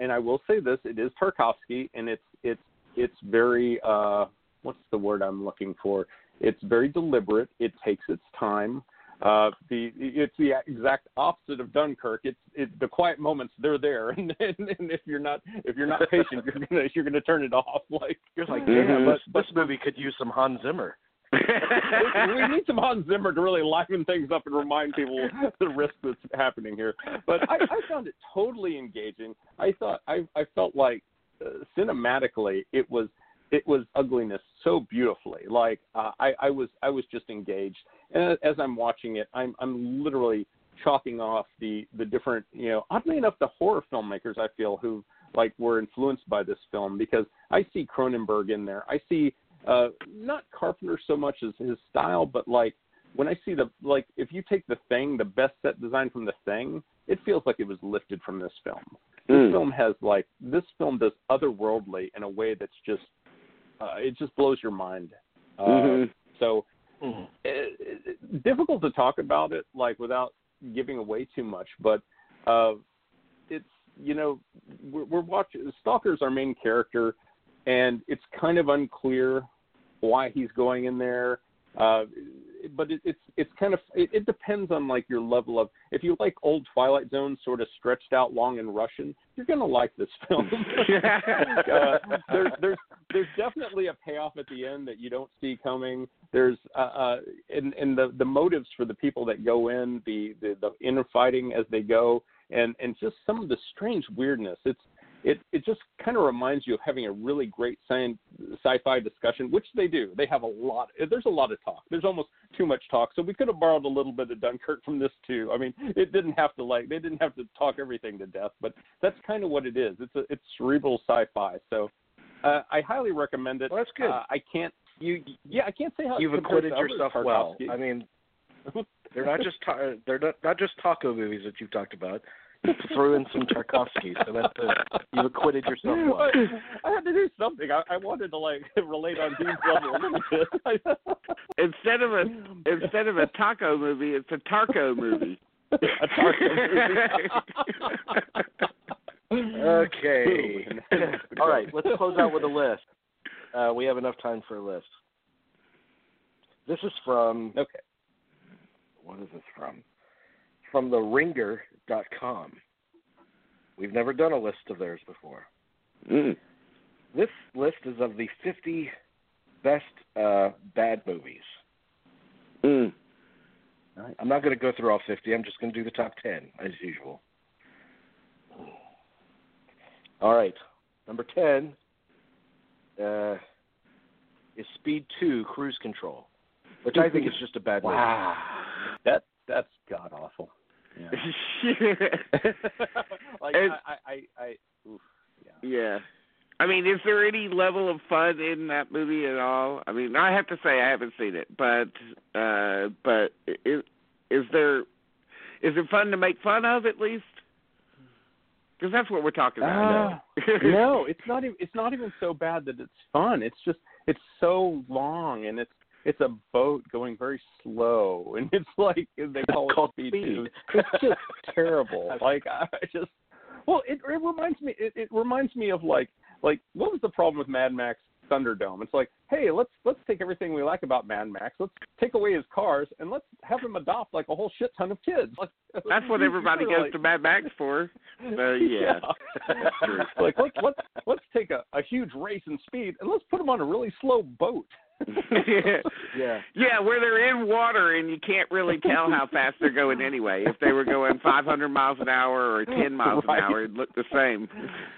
And I will say this: it is Tarkovsky, and it's it's it's very uh, what's the word I'm looking for? It's very deliberate. It takes its time. Uh, the it's the exact opposite of Dunkirk. It's it, the quiet moments they're there, and, and, and if you're not if you're not patient, you're gonna you're gonna turn it off. Like you're like, damn, mm-hmm. this, this movie could use some Hans Zimmer we need some Hans Zimmer to really liven things up and remind people the risk that's happening here. But I, I found it totally engaging. I thought I, I felt like uh, cinematically it was it was ugliness so beautifully. Like uh, I, I was I was just engaged, and as I'm watching it, I'm I'm literally chalking off the the different you know oddly enough the horror filmmakers I feel who like were influenced by this film because I see Cronenberg in there. I see uh, not Carpenter so much as his style, but like when I see the like if you take the thing, the best set design from the thing, it feels like it was lifted from this film. This mm. film has like this film does otherworldly in a way that's just uh, it just blows your mind. Uh, mm-hmm. So mm-hmm. It, it, difficult to talk about it like without giving away too much, but uh, it's you know we're, we're watching Stalker's our main character, and it's kind of unclear why he's going in there. Uh, but it, it's it's kind of it, it depends on like your level of if you like old Twilight Zone sort of stretched out long and Russian, you're gonna like this film. uh, there's there's there's definitely a payoff at the end that you don't see coming. There's uh, uh and and the the motives for the people that go in, the the, the inner fighting as they go, and and just some of the strange weirdness. It's it it just kind of reminds you of having a really great science sci-fi discussion, which they do. They have a lot. There's a lot of talk. There's almost too much talk. So we could have borrowed a little bit of Dunkirk from this too. I mean, it didn't have to like they didn't have to talk everything to death, but that's kind of what it is. It's a it's cerebral sci-fi. So uh, I highly recommend it. Well, that's good. Uh, I can't you yeah I can't say how you've acquitted yourself well. I mean, they're not just ta- they're not, not just taco movies that you've talked about threw in some Tarkovsky, so that's you've acquitted yourself well. I had to do something. I, I wanted to like relate on Dean's level a little bit. instead of a instead of a taco movie, it's a Tarko movie. a Tarko movie. okay. All right, let's close out with a list. Uh, we have enough time for a list. This is from. Okay. What is this from? From the Ringer com. We've never done a list of theirs before. Mm. This list is of the 50 best uh, bad movies. Mm. I'm not going to go through all 50. I'm just going to do the top 10 as usual. All right. Number 10 uh, is Speed 2 Cruise Control, which I think is just a bad movie. Wow. That that's god awful. Yeah. like I, I, I, I oof, yeah. yeah. I mean, is there any level of fun in that movie at all? I mean, I have to say I haven't seen it, but uh but is is there is it fun to make fun of at least? Because that's what we're talking about. Uh, no, it's not even it's not even so bad that it's fun. It's just it's so long and it's it's a boat going very slow and it's like they call it speed, speed. It's just terrible. Like I just well, it it reminds me it, it reminds me of like like what was the problem with Mad Max Thunderdome. It's like, hey, let's let's take everything we like about Mad Max, let's take away his cars, and let's have him adopt like a whole shit ton of kids. Like, That's what everybody goes like, to Mad Max for. Uh, yeah. yeah. like let's let's let's take a, a huge race in speed and let's put him on a really slow boat. Yeah. yeah. Yeah, where they're in water and you can't really tell how fast they're going anyway. If they were going 500 miles an hour or 10 miles right. an hour, it'd look the same.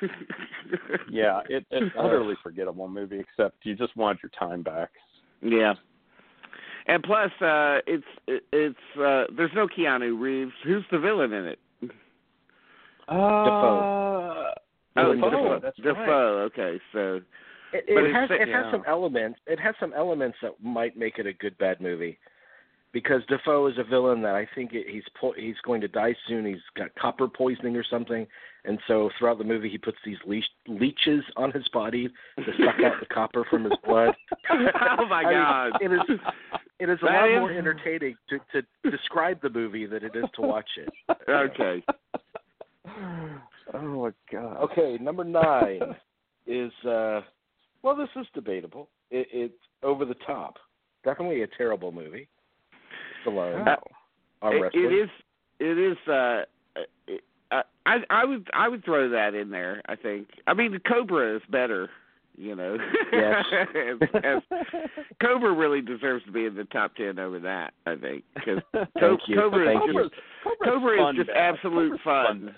yeah, it, it's utterly forgettable movie. Except you just want your time back. Yeah. And plus, uh it's it's uh there's no Keanu Reeves. Who's the villain in it? Uh, Dafoe. Oh, Dafoe. Dafoe. That's Dafoe. right. Okay, so It, it has it has yeah. some elements. It has some elements that might make it a good bad movie, because Dafoe is a villain that I think it, he's po- he's going to die soon. He's got copper poisoning or something, and so throughout the movie he puts these leech, leeches on his body to suck out the copper from his blood. oh my I mean, god. it is it is a That lot is- more entertaining to to describe the movie than it is to watch it. Okay. oh my god. Okay, number nine is uh well, this is debatable. It, it's over the top. Definitely a terrible movie. Stallone, Wow. arm It, wrestling. it is it is uh it, uh, I I would I would throw that in there, I think. I mean the Cobra is better, you know. Yes. As- as- Cobra really deserves to be in the top 10 over that, I think, cuz Thank you. Cobra is just Cobra is just absolute Cobra's fun.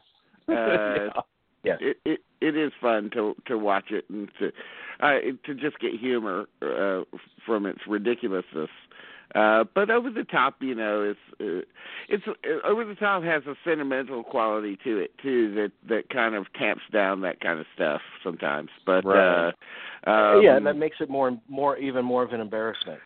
fun. Uh, Yes. it it it is fun to to watch it and to uh to just get humor uh from its ridiculousness uh but over the top you know it's uh, it's uh, over the top has a sentimental quality to it too that that kind of tamps down that kind of stuff sometimes but Right. uh um, yeah, and that makes it more more even more of an embarrassment.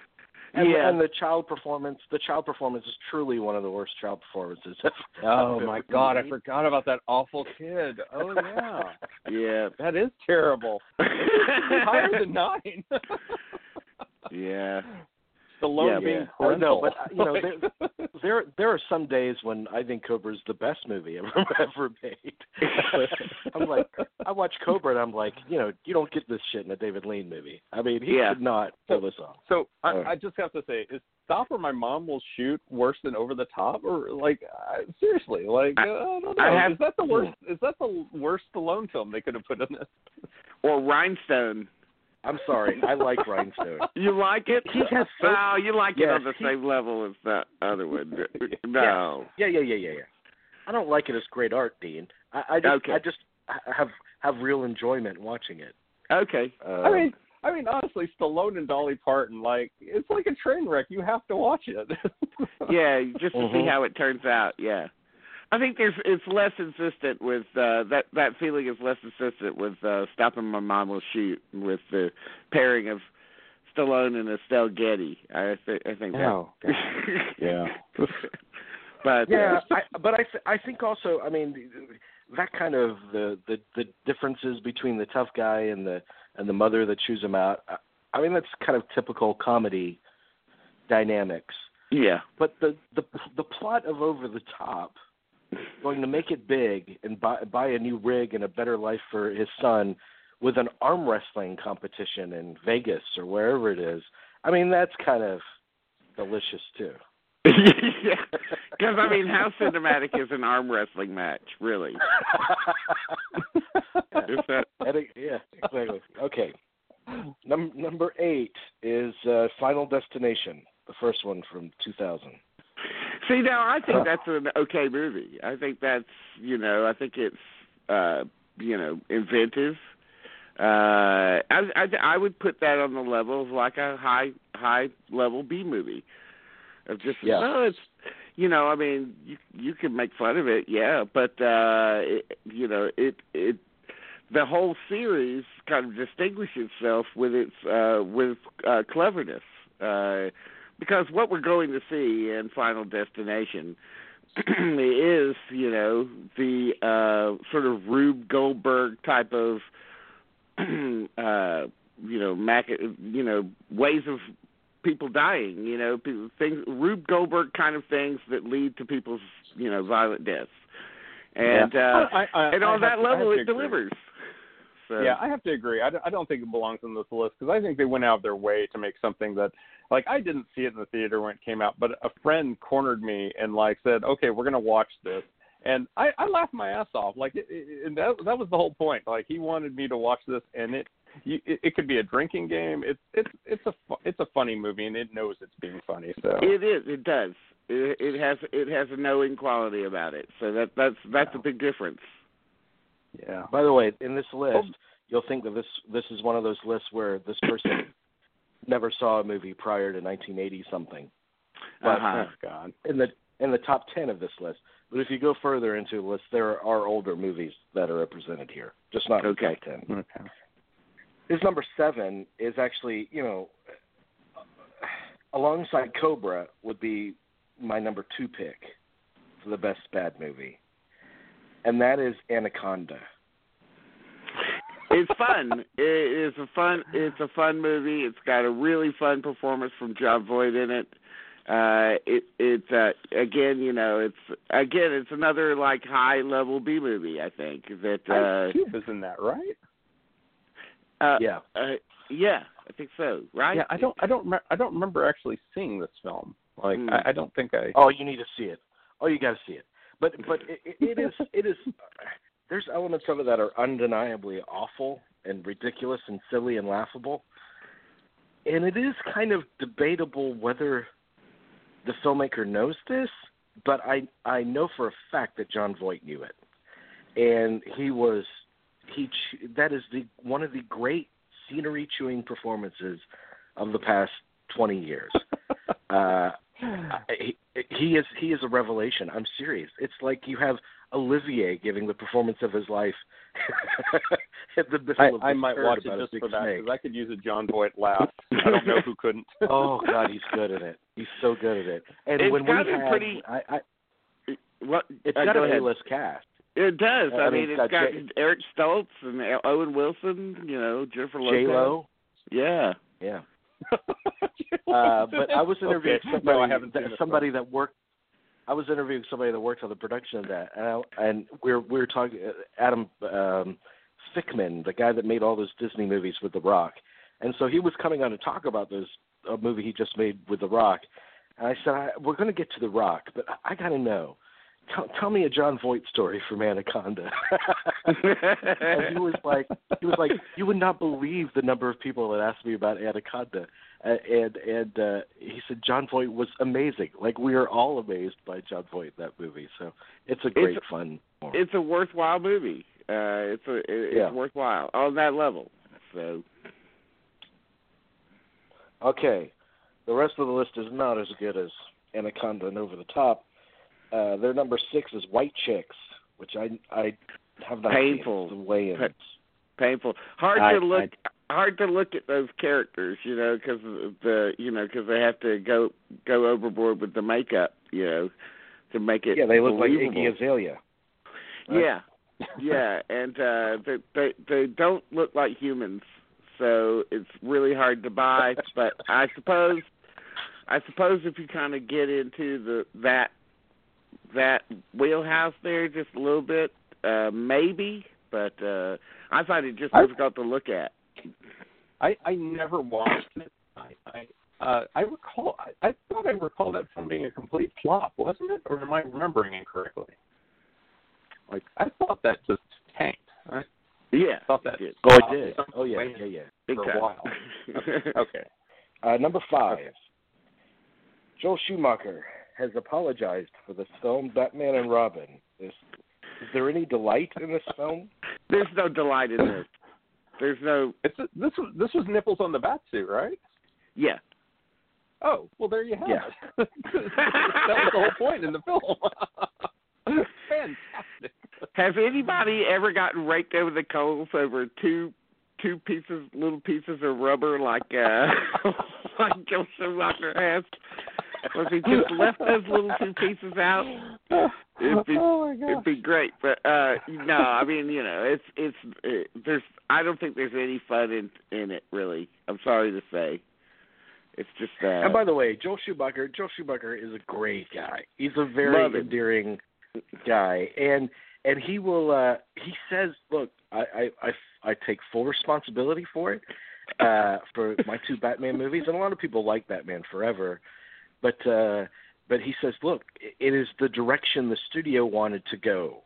And, Yeah. and the child performance, the child performance is truly one of the worst child performances. Oh my god, I forgot about that awful kid. Oh yeah. yeah that is terrible. Higher than nine. yeah Stallone Yeah, being yeah. Parental. know, but, you know, There there are some days when I think Cobra is the best movie ever ever made. I'm like, I watch Cobra and I'm like, you know, you don't get this shit in a David Lean movie. I mean, he Yeah. could not pull this off. So I, Oh. I just have to say, is Stop or My Mom Will Shoot worse than Over the Top? Or like, uh, seriously, like, uh, I don't know. I have- is that the worst? Is that the worst Stallone film they could have put in this? or Rhinestone I'm sorry, I like Rhinestone. You like it? He has so- no, you like it Yes, on the he- same level as that other one. No. Yeah, yeah, yeah, yeah, yeah. I don't like it as great art, Dean. I, I just, Okay. I just have have real enjoyment watching it. Okay. Uh, I mean, I mean, honestly, Stallone and Dolly Parton, like, it's like a train wreck. You have to watch it. Yeah, just to see Mhm. how it turns out. Yeah. I think there's it's less consistent with uh that that feeling is less consistent with uh Stop or My Mom Will Shoot with the pairing of Stallone and Estelle Getty. I think I think. Oh, God. Yeah. but yeah, uh, I, but I th- I think also, I mean, that kind of the, the the differences between the tough guy and the and the mother that chews him out. I, I mean, that's kind of typical comedy dynamics. yeah. But the the the plot of Over the Top, going to make it big and buy buy a new rig and a better life for his son, with an arm wrestling competition in Vegas or wherever it is. I mean, that's kind of delicious too. yeah. Because I mean, how cinematic is an arm wrestling match, really? Is that yeah, exactly. Okay. Num- number eight is uh, Final Destination, the first one from 2000. See now, I think that's an okay movie. I think that's you know, I think it's uh, you know inventive. Uh, I, I I would put that on the level of like a high high level B movie. Of just Yeah. well, it's you know, I mean, you you can make fun of it, yeah, but uh, it, you know, it it the whole series kind of distinguishes itself with its uh, with uh, cleverness. Uh, because what we're going to see in Final Destination is, you know, the uh, sort of Rube Goldberg type of uh, you know, mac, you know, ways of people dying. You know, people, things Rube Goldberg kind of things that lead to people's you know violent deaths, and yeah. uh, I, I, and on I that have, level it agree. delivers. So. Yeah, I have to agree. I, I don't think it belongs on this list because I think they went out of their way to make something that, like, I didn't see it in the theater when it came out, but a friend cornered me and like said, "Okay, we're gonna watch this," and I, I laughed my ass off. Like, it, it, and that that was the whole point. Like, he wanted me to watch this, and it you, it, it could be a drinking game. It's it's it's a fu- it's a funny movie, and it knows it's being funny. So it is. It does. It, it has it has a knowing quality about it. So that that's that's Yeah. a big difference. Yeah. By the way, in this list, you'll think that this this is one of those lists where this person never saw a movie prior to 1980 something. But Uh-huh. Oh God. in the in the top 10 of this list. But if you go further into the list, there are older movies that are represented here, just not Okay. in the top 10. Okay. His number seven is actually, you know, alongside Cobra would be my number two pick for the best bad movie, and that is Anaconda. It's fun. it is a fun. It's a fun movie. It's got a really fun performance from Jon Voight in it. Uh, it it's uh, again, you know, it's again, it's another like high level B movie. I think that. Ice Uh, Cube is in that, right? uh, Yeah, uh, yeah, I think so. Right? Yeah, I don't, I don't, re- I don't remember actually seeing this film. Like, Hmm. I, I don't think I. Oh, you need to see it. Oh, you got to see it. But but it, it- is it is. There's elements of it that are undeniably awful and ridiculous and silly and laughable, and it is kind of debatable whether the filmmaker knows this. But I I know for a fact that Jon Voight knew it, and he was he that is the one of the great scenery chewing performances of the past 20 years. Uh, he, he is he is a revelation. I'm serious. It's like you have Olivier giving the performance of his life. in the I, of I might watch about it a just big for that because I could use a Jon Voight laugh. I don't know who couldn't. oh God, he's good at it. He's so good at it. And It's when got we a had, pretty- I, I, What? it's uh, got go an ahead. A-list cast. It does. I I, mean, mean, it's it's got got J- Eric Stoltz and Owen Wilson. You know, Jennifer Lopez. J Lo. Yeah. Yeah. Uh, but I was interviewing okay. somebody, No, I haven't that, somebody that worked. I was interviewing somebody that worked on the production of that, and, I, and we're we're talking Andy um, Fickman, the guy that made all those Disney movies with The Rock, and so he was coming on to talk about this a movie he just made with The Rock, and I said I, we're going to get to The Rock, but I, I got to know. Tell, tell me a Jon Voight story from Anaconda. and he was like, he was like, you would not believe the number of people that asked me about Anaconda, uh, and and uh, he said Jon Voight was amazing. Like we are all amazed by Jon Voight in that movie. So it's a great It's- fun. it's a worthwhile movie. Uh, it's a it, Yeah. it's worthwhile on that level. So Okay, the rest of the list is not as good as Anaconda and Over the Top. Uh, their number six is White Chicks, which I I have not Painful. seen. Way in. Pa- painful. Hard I- to look. hard to look at those characters, you know, because the you know because they have to go go overboard with the makeup, you know, to make it. yeah, they look like. Iggy Azalea. right? Yeah, yeah, and uh, they they they don't look like humans, so it's really hard to buy. But I suppose, I suppose if you kind of get into the that that wheelhouse there just a little bit, uh, maybe. But uh, I find it just I- difficult to look at. I I never watched it. I I uh, I recall. I, I thought I recall that film being a complete flop, wasn't it? Or am I remembering incorrectly? Like I thought that just tanked. I Yeah, thought that. it Oh, it did. Oh yeah, yeah, yeah. big for time. a while. Okay. Uh, number five. Joel Schumacher has apologized for this film, Batman and Robin. Is, is there any delight in this film? There's no delight in this. There's no It's a, this was this was nipples on the bat suit, right? yeah. Oh, well, there you have Yeah. it. that was the whole point in the film. Fantastic. Has anybody ever gotten raked over the coals over two two pieces little pieces of rubber like uh like Joe Walker has? If he just left those little two pieces out, it'd be oh my it'd be great. But uh no, I mean you know it's it's it, there's I don't think there's any fun in in it really. I'm sorry to say. It's just uh And by the way, Joel Schumacher, Joel Schumacher is a great guy. He's a very endearing guy, and and he will. uh He says, "Look, I I I, I take full responsibility for it, uh for my two Batman movies, and a lot of people like Batman Forever, but uh but he says, look, it is the direction the studio wanted to go.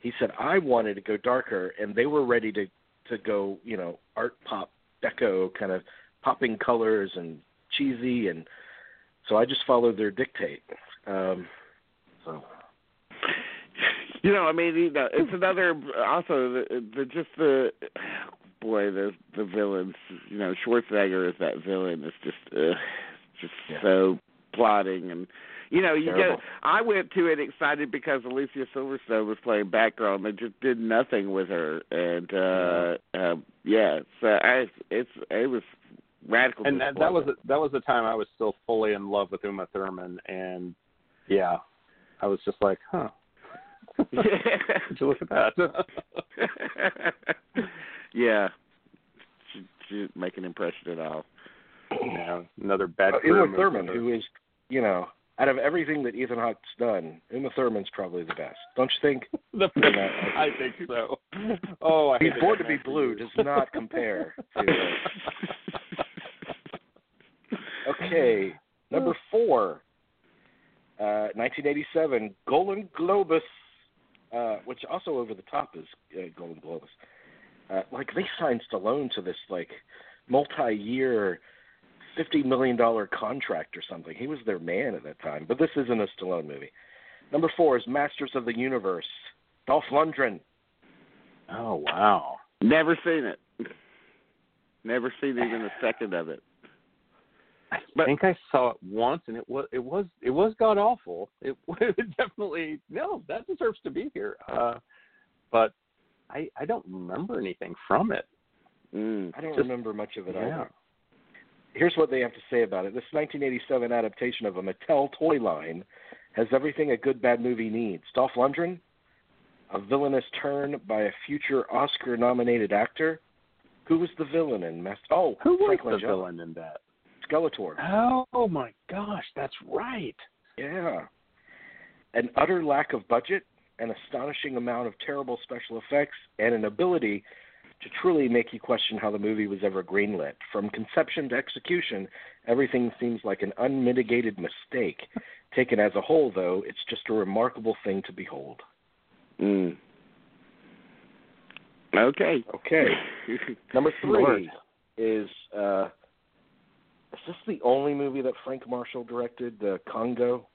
He said, I wanted to go darker, and they were ready to to go, you know, art pop, deco kind of popping colors and cheesy, and so I just followed their dictate. Um, so You know, I mean, you know, it's another also the, the just the boy the the villains. You know, Schwarzenegger is that villain. It's just uh, just Yeah. so plotting and. You know, you Terrible. get. I went to it excited because Alicia Silverstone was playing Batgirl, and they just did nothing with her. And uh, uh yeah, so I, it's it was radical. and that, that was that was the time I was still fully in love with Uma Thurman, and yeah, I was just like, huh. Would you look at that? yeah, she, she didn't make an impression at all. yeah, another bad. uh, Uma Thurman, who is, you know, out of everything that Ethan Hawke's done, Uma Thurman's probably the best. Don't you think? the, I think so. Oh, I He's Born to Be Blue does not compare to. Okay, number four, uh, 1987, Golden Globus, uh, which also over the top is uh, Golan-Globus. Uh, like they signed Stallone to this like multi-year, fifty million dollar contract or something. He was their man at that time. But this isn't a Stallone movie. Number four is Masters of the Universe, Dolph Lundgren. Oh wow. Never seen it. Never seen even a second of it. I But- think I saw it once, and it was it was it was god awful. It, it definitely no, that deserves to be here. Uh, but I I don't remember anything from it. Mm. I don't Just- remember much of it yeah. either. Here's what they have to say about it. This 1987 adaptation of a Mattel toy line has everything a good bad movie needs. Dolph Lundgren, a villainous turn by a future Oscar-nominated actor. Who was the villain in Mas- Oh, Who was Frank the Langella. villain in that? Skeletor. Oh my gosh, that's right. Yeah. An utter lack of budget, an astonishing amount of terrible special effects, and an ability to truly make you question how the movie was ever greenlit. From conception to execution, everything seems like an unmitigated mistake. Taken as a whole, though, it's just a remarkable thing to behold. Mm. Okay. Okay. Number three is uh, is this the only movie that Frank Marshall directed? The Congo,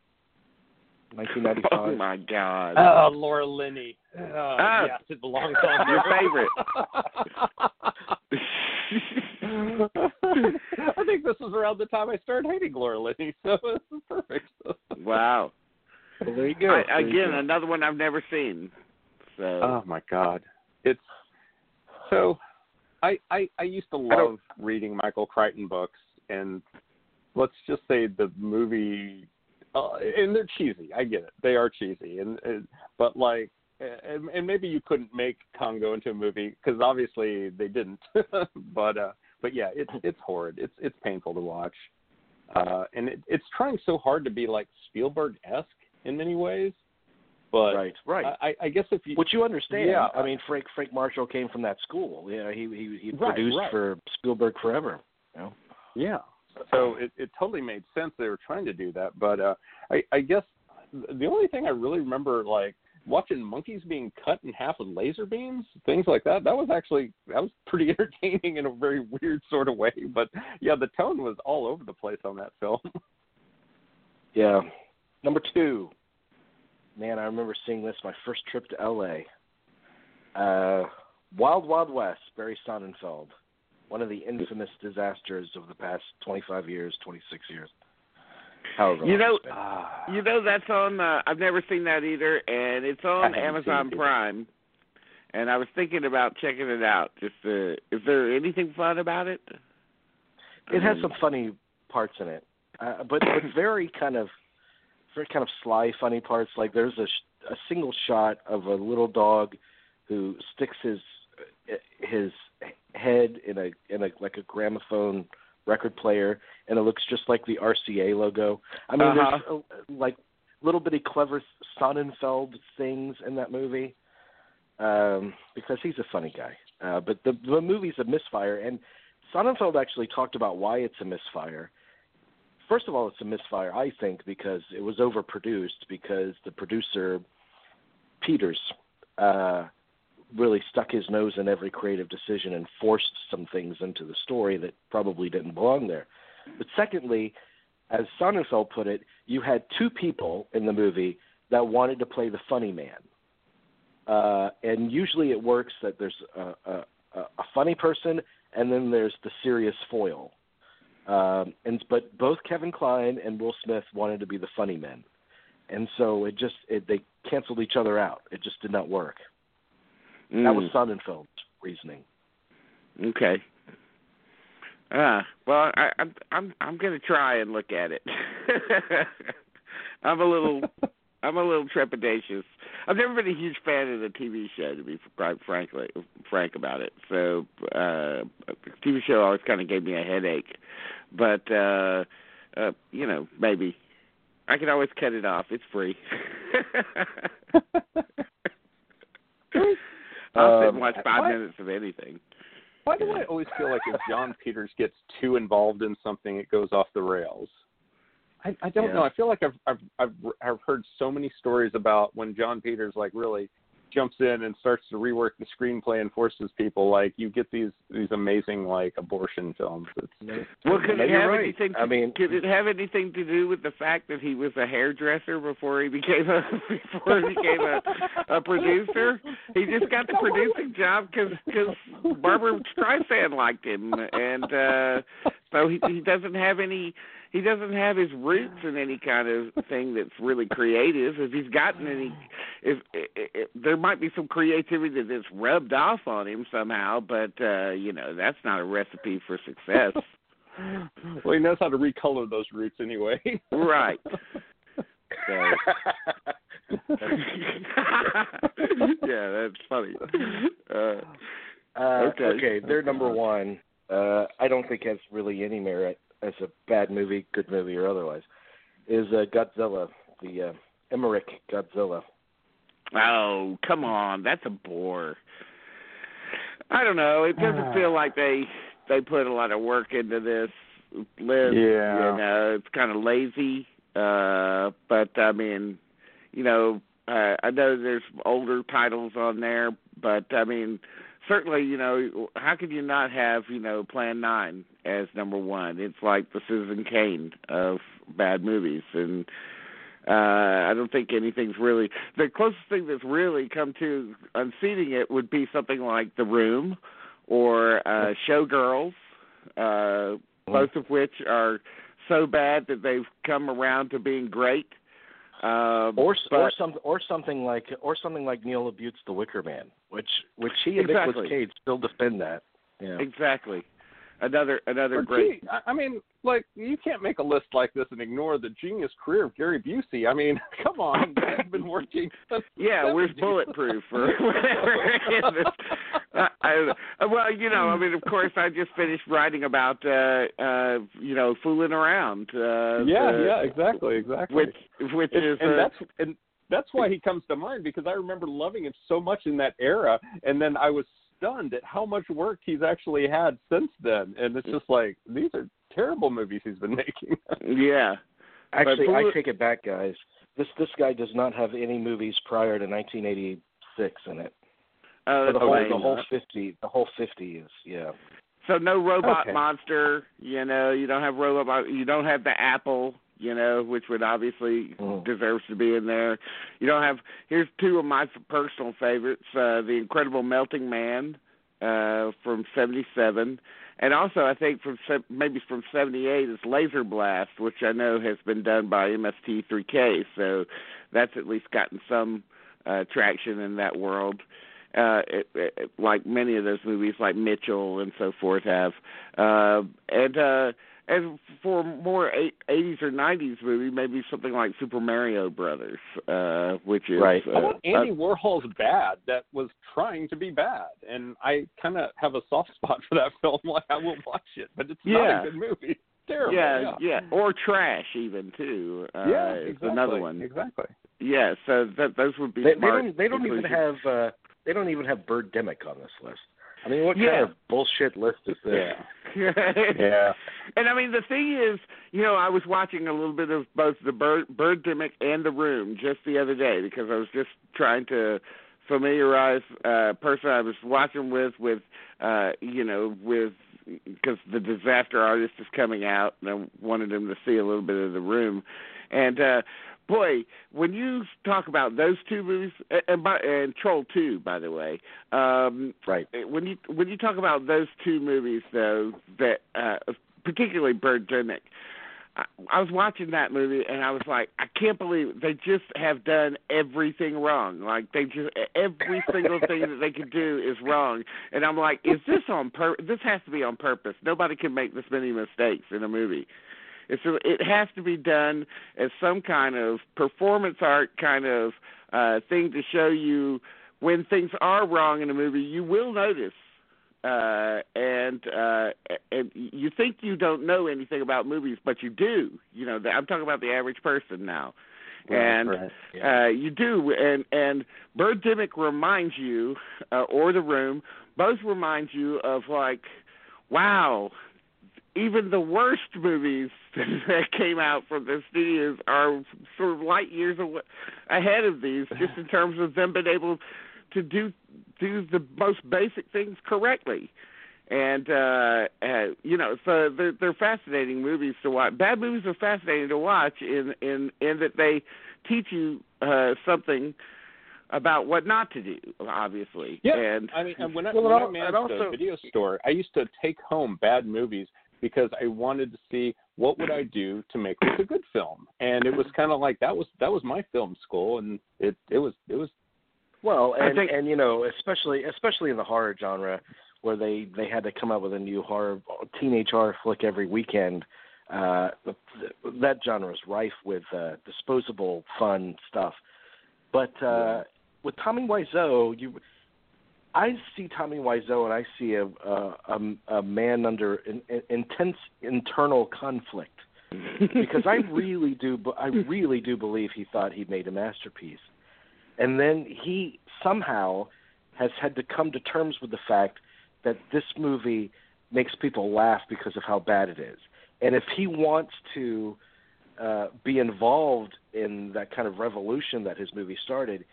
1995. Oh my God. Oh, Laura Linney. Uh, Ah, yes, it belongs on your favorite. I think this was around the time I started hating Laura Linney, so this is perfect. wow. Well, there you go. I, There you again, go. another one I've never seen. So Oh my God, it's so. I I, I used to love reading Michael Crichton books, and let's just say the movie, uh, and they're cheesy. I get it, they are cheesy, and, and but like. And, and maybe you couldn't make Congo into a movie because obviously they didn't. but uh, but yeah, it's it's horrid. It's it's painful to watch, uh, and it, it's trying so hard to be like Spielberg esque in many ways. But right, right. I, I- guess if you Which you understand. Yeah. I mean, Frank Frank Marshall came from that school. You know, he he he Right, produced right. for Spielberg forever. You know? Yeah. So it, it totally made sense they were trying to do that, but uh, I, I guess the only thing I really remember like watching monkeys being cut in half with laser beams, things like that. That was actually that was pretty entertaining in a very weird sort of way. But yeah, the tone was all over the place on that film. Yeah. Number two. Man, I remember seeing this my first trip to L.A. Uh, Wild Wild West, Barry Sonnenfeld. One of the infamous disasters of the past 25 years, 26 years. However, You know-. Ah. you know that's on. Uh, I've never seen that either, and it's on Amazon it. Prime. And I was thinking about checking it out. Just uh, is there anything fun about it? it has Um, some funny parts in it. uh, but but very kind of very kind of sly, funny parts. Like there's a a single shot of a little dog who sticks his his head in a in a like a gramophone record player, and it looks just like the RCA logo. I mean, Uh-huh. there's a, like little bitty clever Sonnenfeld things in that movie um, because he's a funny guy. Uh, but the the movie's a misfire, and Sonnenfeld actually talked about why it's a misfire. First of all, it's a misfire, I think, because it was overproduced because the producer Peters uh, really stuck his nose in every creative decision and forced some things into the story that probably didn't belong there. But secondly, as Sonnenfeld put it, you had two people in the movie that wanted to play the funny man. Uh, and usually it works that there's a, a, a funny person and then there's the serious foil. Um, and but both Kevin Kline and Will Smith wanted to be the funny men, and so it just it, they canceled each other out. It just did not work. Mm. That was Sonnenfeld's reasoning. Okay. Ah, well, I, I'm I'm I'm gonna try and look at it. I'm a little I'm a little trepidatious. I've never been a huge fan of the TV show, to be quite frankly frank about it. So uh, the TV show always kind of gave me a headache. But uh, uh, you know, maybe I can always cut it off. It's free. I'll sit and Um, watch five why- minutes of anything. Why do I always feel like if Jon Peters gets too involved in something, it goes off the rails? I, I don't Yeah. know. I feel like I've, I've I've I've heard so many stories about when Jon Peters like really jumps in and starts to rework the screenplay and forces people like you get these these amazing like abortion films. It's, Well, could it you're have right. anything? To, I mean- could it have anything to do with the fact that he was a hairdresser before he became a before he became a a producer? He just got the producing job because because Barbra Streisand liked him, and uh so he he doesn't have any. He doesn't have his roots in any kind of thing that's really creative. If he's gotten any, if, if, if there might be some creativity that's rubbed off on him somehow, but uh, you know that's not a recipe for success. well, he knows how to recolor those roots anyway. Right. So. yeah, that's funny. Uh, Uh, Okay. okay. they're number one. Uh, I don't think has really any merit as a bad movie, good movie or otherwise. Is uh, Godzilla, the uh, Emmerich Godzilla. oh, come on, that's a bore. I don't know. It doesn't feel like they they put a lot of work into this. Liz, Yeah. you know, it's kind of lazy. Uh, but I mean, you know, uh, I know there's older titles on there, but I mean, certainly, you know, how could you not have, you know, Plan Nine as number one? It's like the Citizen Kane of bad movies, and uh, I don't think anything's really the closest thing that's really come to unseating it would be something like The Room or uh, Showgirls, uh, both of which are so bad that they've come around to being great. Um, or but- or some or something like or something like Neil LaBute's The Wicker Man, which which he and Exactly. Nicolas Cage still defend that. Yeah. exactly another another Or, great gee, I- I mean, like you can't make a list like this and ignore the genius career of Gary Busey. I mean, come on, he's been working. since the Yeah, where's 70s. bulletproof or whatever? I, I don't know. Uh, Well, you know, I mean, of course, I just finished writing about, uh, uh, you know, fooling around. Uh, yeah, the- yeah, exactly, exactly. Which, which and, is, and uh, that's and that's why he comes to mind because I remember loving him so much in that era, and then I was stunned at how much work he's actually had since then. And it's just like these are terrible movies he's been making. yeah. Actually, But I take it back, guys. This this guy does not have any movies prior to 1986 in it. Uh, So the whole the whole 50 the whole 50 is yeah. So no robot Okay. monster. You know, you don't have robot. You don't have the apple. You know, which would obviously Mhm. deserves to be in there. You don't have. Here's two of my personal favorites: uh, the Incredible Melting Man uh, from '77, and also I think from se- maybe from '78 is Laser Blast, which I know has been done by MST3K. So that's at least gotten some uh, traction in that world uh, it, it, like many of those movies, like Mitchell and so forth, have. Uh, and uh, and for more eighties or nineties movie, maybe something like Super Mario Brothers, uh, which is right. Uh, How about Andy uh, Warhol's Bad that was trying to be bad, and I kind of have a soft spot for that film. Like I will watch it, but it's Yeah. not a good movie. Terrible. yeah, yeah, or Trash even too. Uh, Yeah, exactly, another one. Exactly. Yeah, so that those would be They, they don't. They don't even have. Uh, they don't even have Birdemic on this list. I mean, what Yeah. kind of bullshit list is this? Yeah. Yeah. And I mean, the thing is, you know, I was watching a little bit of both the Bird Birdemic and The Room just the other day because I was just trying to familiarize uh person I was watching with with uh you know with because the disaster artist is coming out and I wanted him to see a little bit of The Room and uh boy when you talk about those two movies and and, by, and Troll 2 by the way um Right. when you when you talk about those two movies though that uh particularly Birdemic I, I was watching that movie and I was like I can't believe they just have done everything wrong. Like they just every single thing that they could do is wrong. And I'm like is this on pur this has to be on purpose. Nobody can make this many mistakes in a movie it's a, it has to be done as some kind of performance art kind of uh thing to show you when things are wrong in a movie you will notice uh and uh and you think you don't know anything about movies but you do you know i'm talking about the average person now and right. Yeah. uh you do and and birdemic reminds you uh, or the room both remind you of like wow even the worst movies that came out from the studios are sort of light years awa- ahead of these just in terms of them being able to do do the most basic things correctly. And uh, uh you know so they're they're fascinating movies to watch. Bad movies are fascinating to watch in in in that they teach you uh something about what not to do obviously. Yeah, and I mean, and when I, Well, when and I managed also- a video store, I used to take home bad movies because I wanted to see what would I do to make this a good film, and it was kind of like that was that was my film school, and it it was it was Well, and think- and you know, especially especially in the horror genre, where they they had to come up with a new horror teenage horror flick every weekend. Uh, that genre is rife with uh, disposable fun stuff. But uh, with Tommy Wiseau, you, I see Tommy Wiseau and I see a a, a, a man under in, in, intense internal conflict because I really do I really do believe he thought he made a masterpiece. And then he somehow has had to come to terms with the fact that this movie makes people laugh because of how bad it is. And if he wants to uh, be involved in that kind of revolution that his movie started,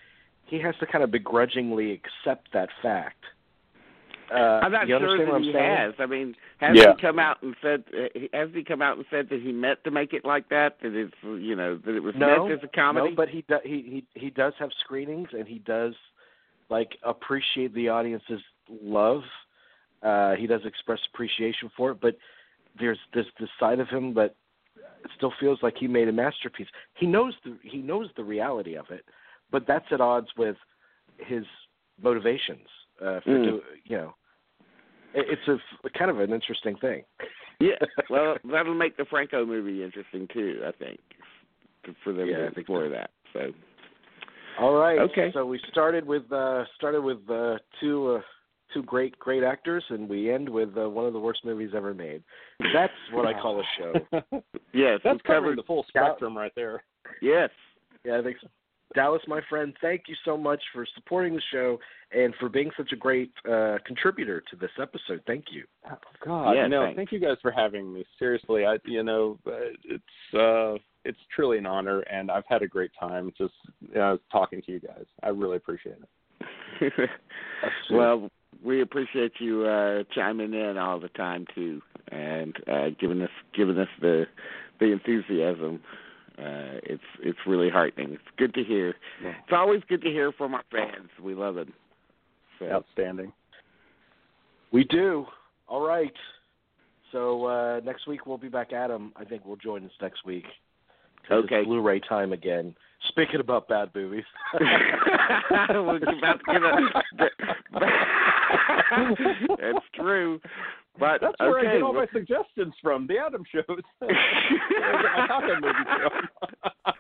he has to kind of begrudgingly accept that fact. Uh, I'm not you sure that what I'm he saying? has. I mean, has Yeah. he come out and said? Uh, has he come out and said that he meant to make it like that? That it's you know that it was No, meant as a comedy? No, but he do, he he he does have screenings, and he does like appreciate the audience's love. Uh, he does express appreciation for it, but there's this this side of him that still feels like he made a masterpiece. He knows the he knows the reality of it, but that's at odds with his motivations uh, for Mm. do, you know. It, it's a kind of an interesting thing. yeah. Well, that'll make the Franco movie interesting too. I think for them Yeah, to think explore so. that. So All right. Okay. So we started with uh, started with uh, two uh, two great great actors, and we end with uh, one of the worst movies ever made. That's what I call a show. yes, that's covering covered. the full spectrum right there. Yes. Yeah, I think so. Dallas, my friend, thank you so much for supporting the show and for being such a great uh, contributor to this episode. Thank you. Oh, God, Yeah, you know, thanks. thank you guys for having me. Seriously, I, you know, uh, it's uh, it's truly an honor, and I've had a great time just uh, talking to you guys. I really appreciate it. well, we appreciate you uh chiming in all the time too, and uh giving us giving us the the enthusiasm. Uh, it's it's really heartening. It's good to hear. Yeah. It's always good to hear from our fans. We love it. So, Outstanding. We do. All right. So uh, next week we'll be back. Adam, I think we'll join us next week. Okay. It's Blu-ray time again. Speaking about bad movies. We're about to get a, That's true. But that's where okay, I get all my suggestions from. The Adam shows. Where I get my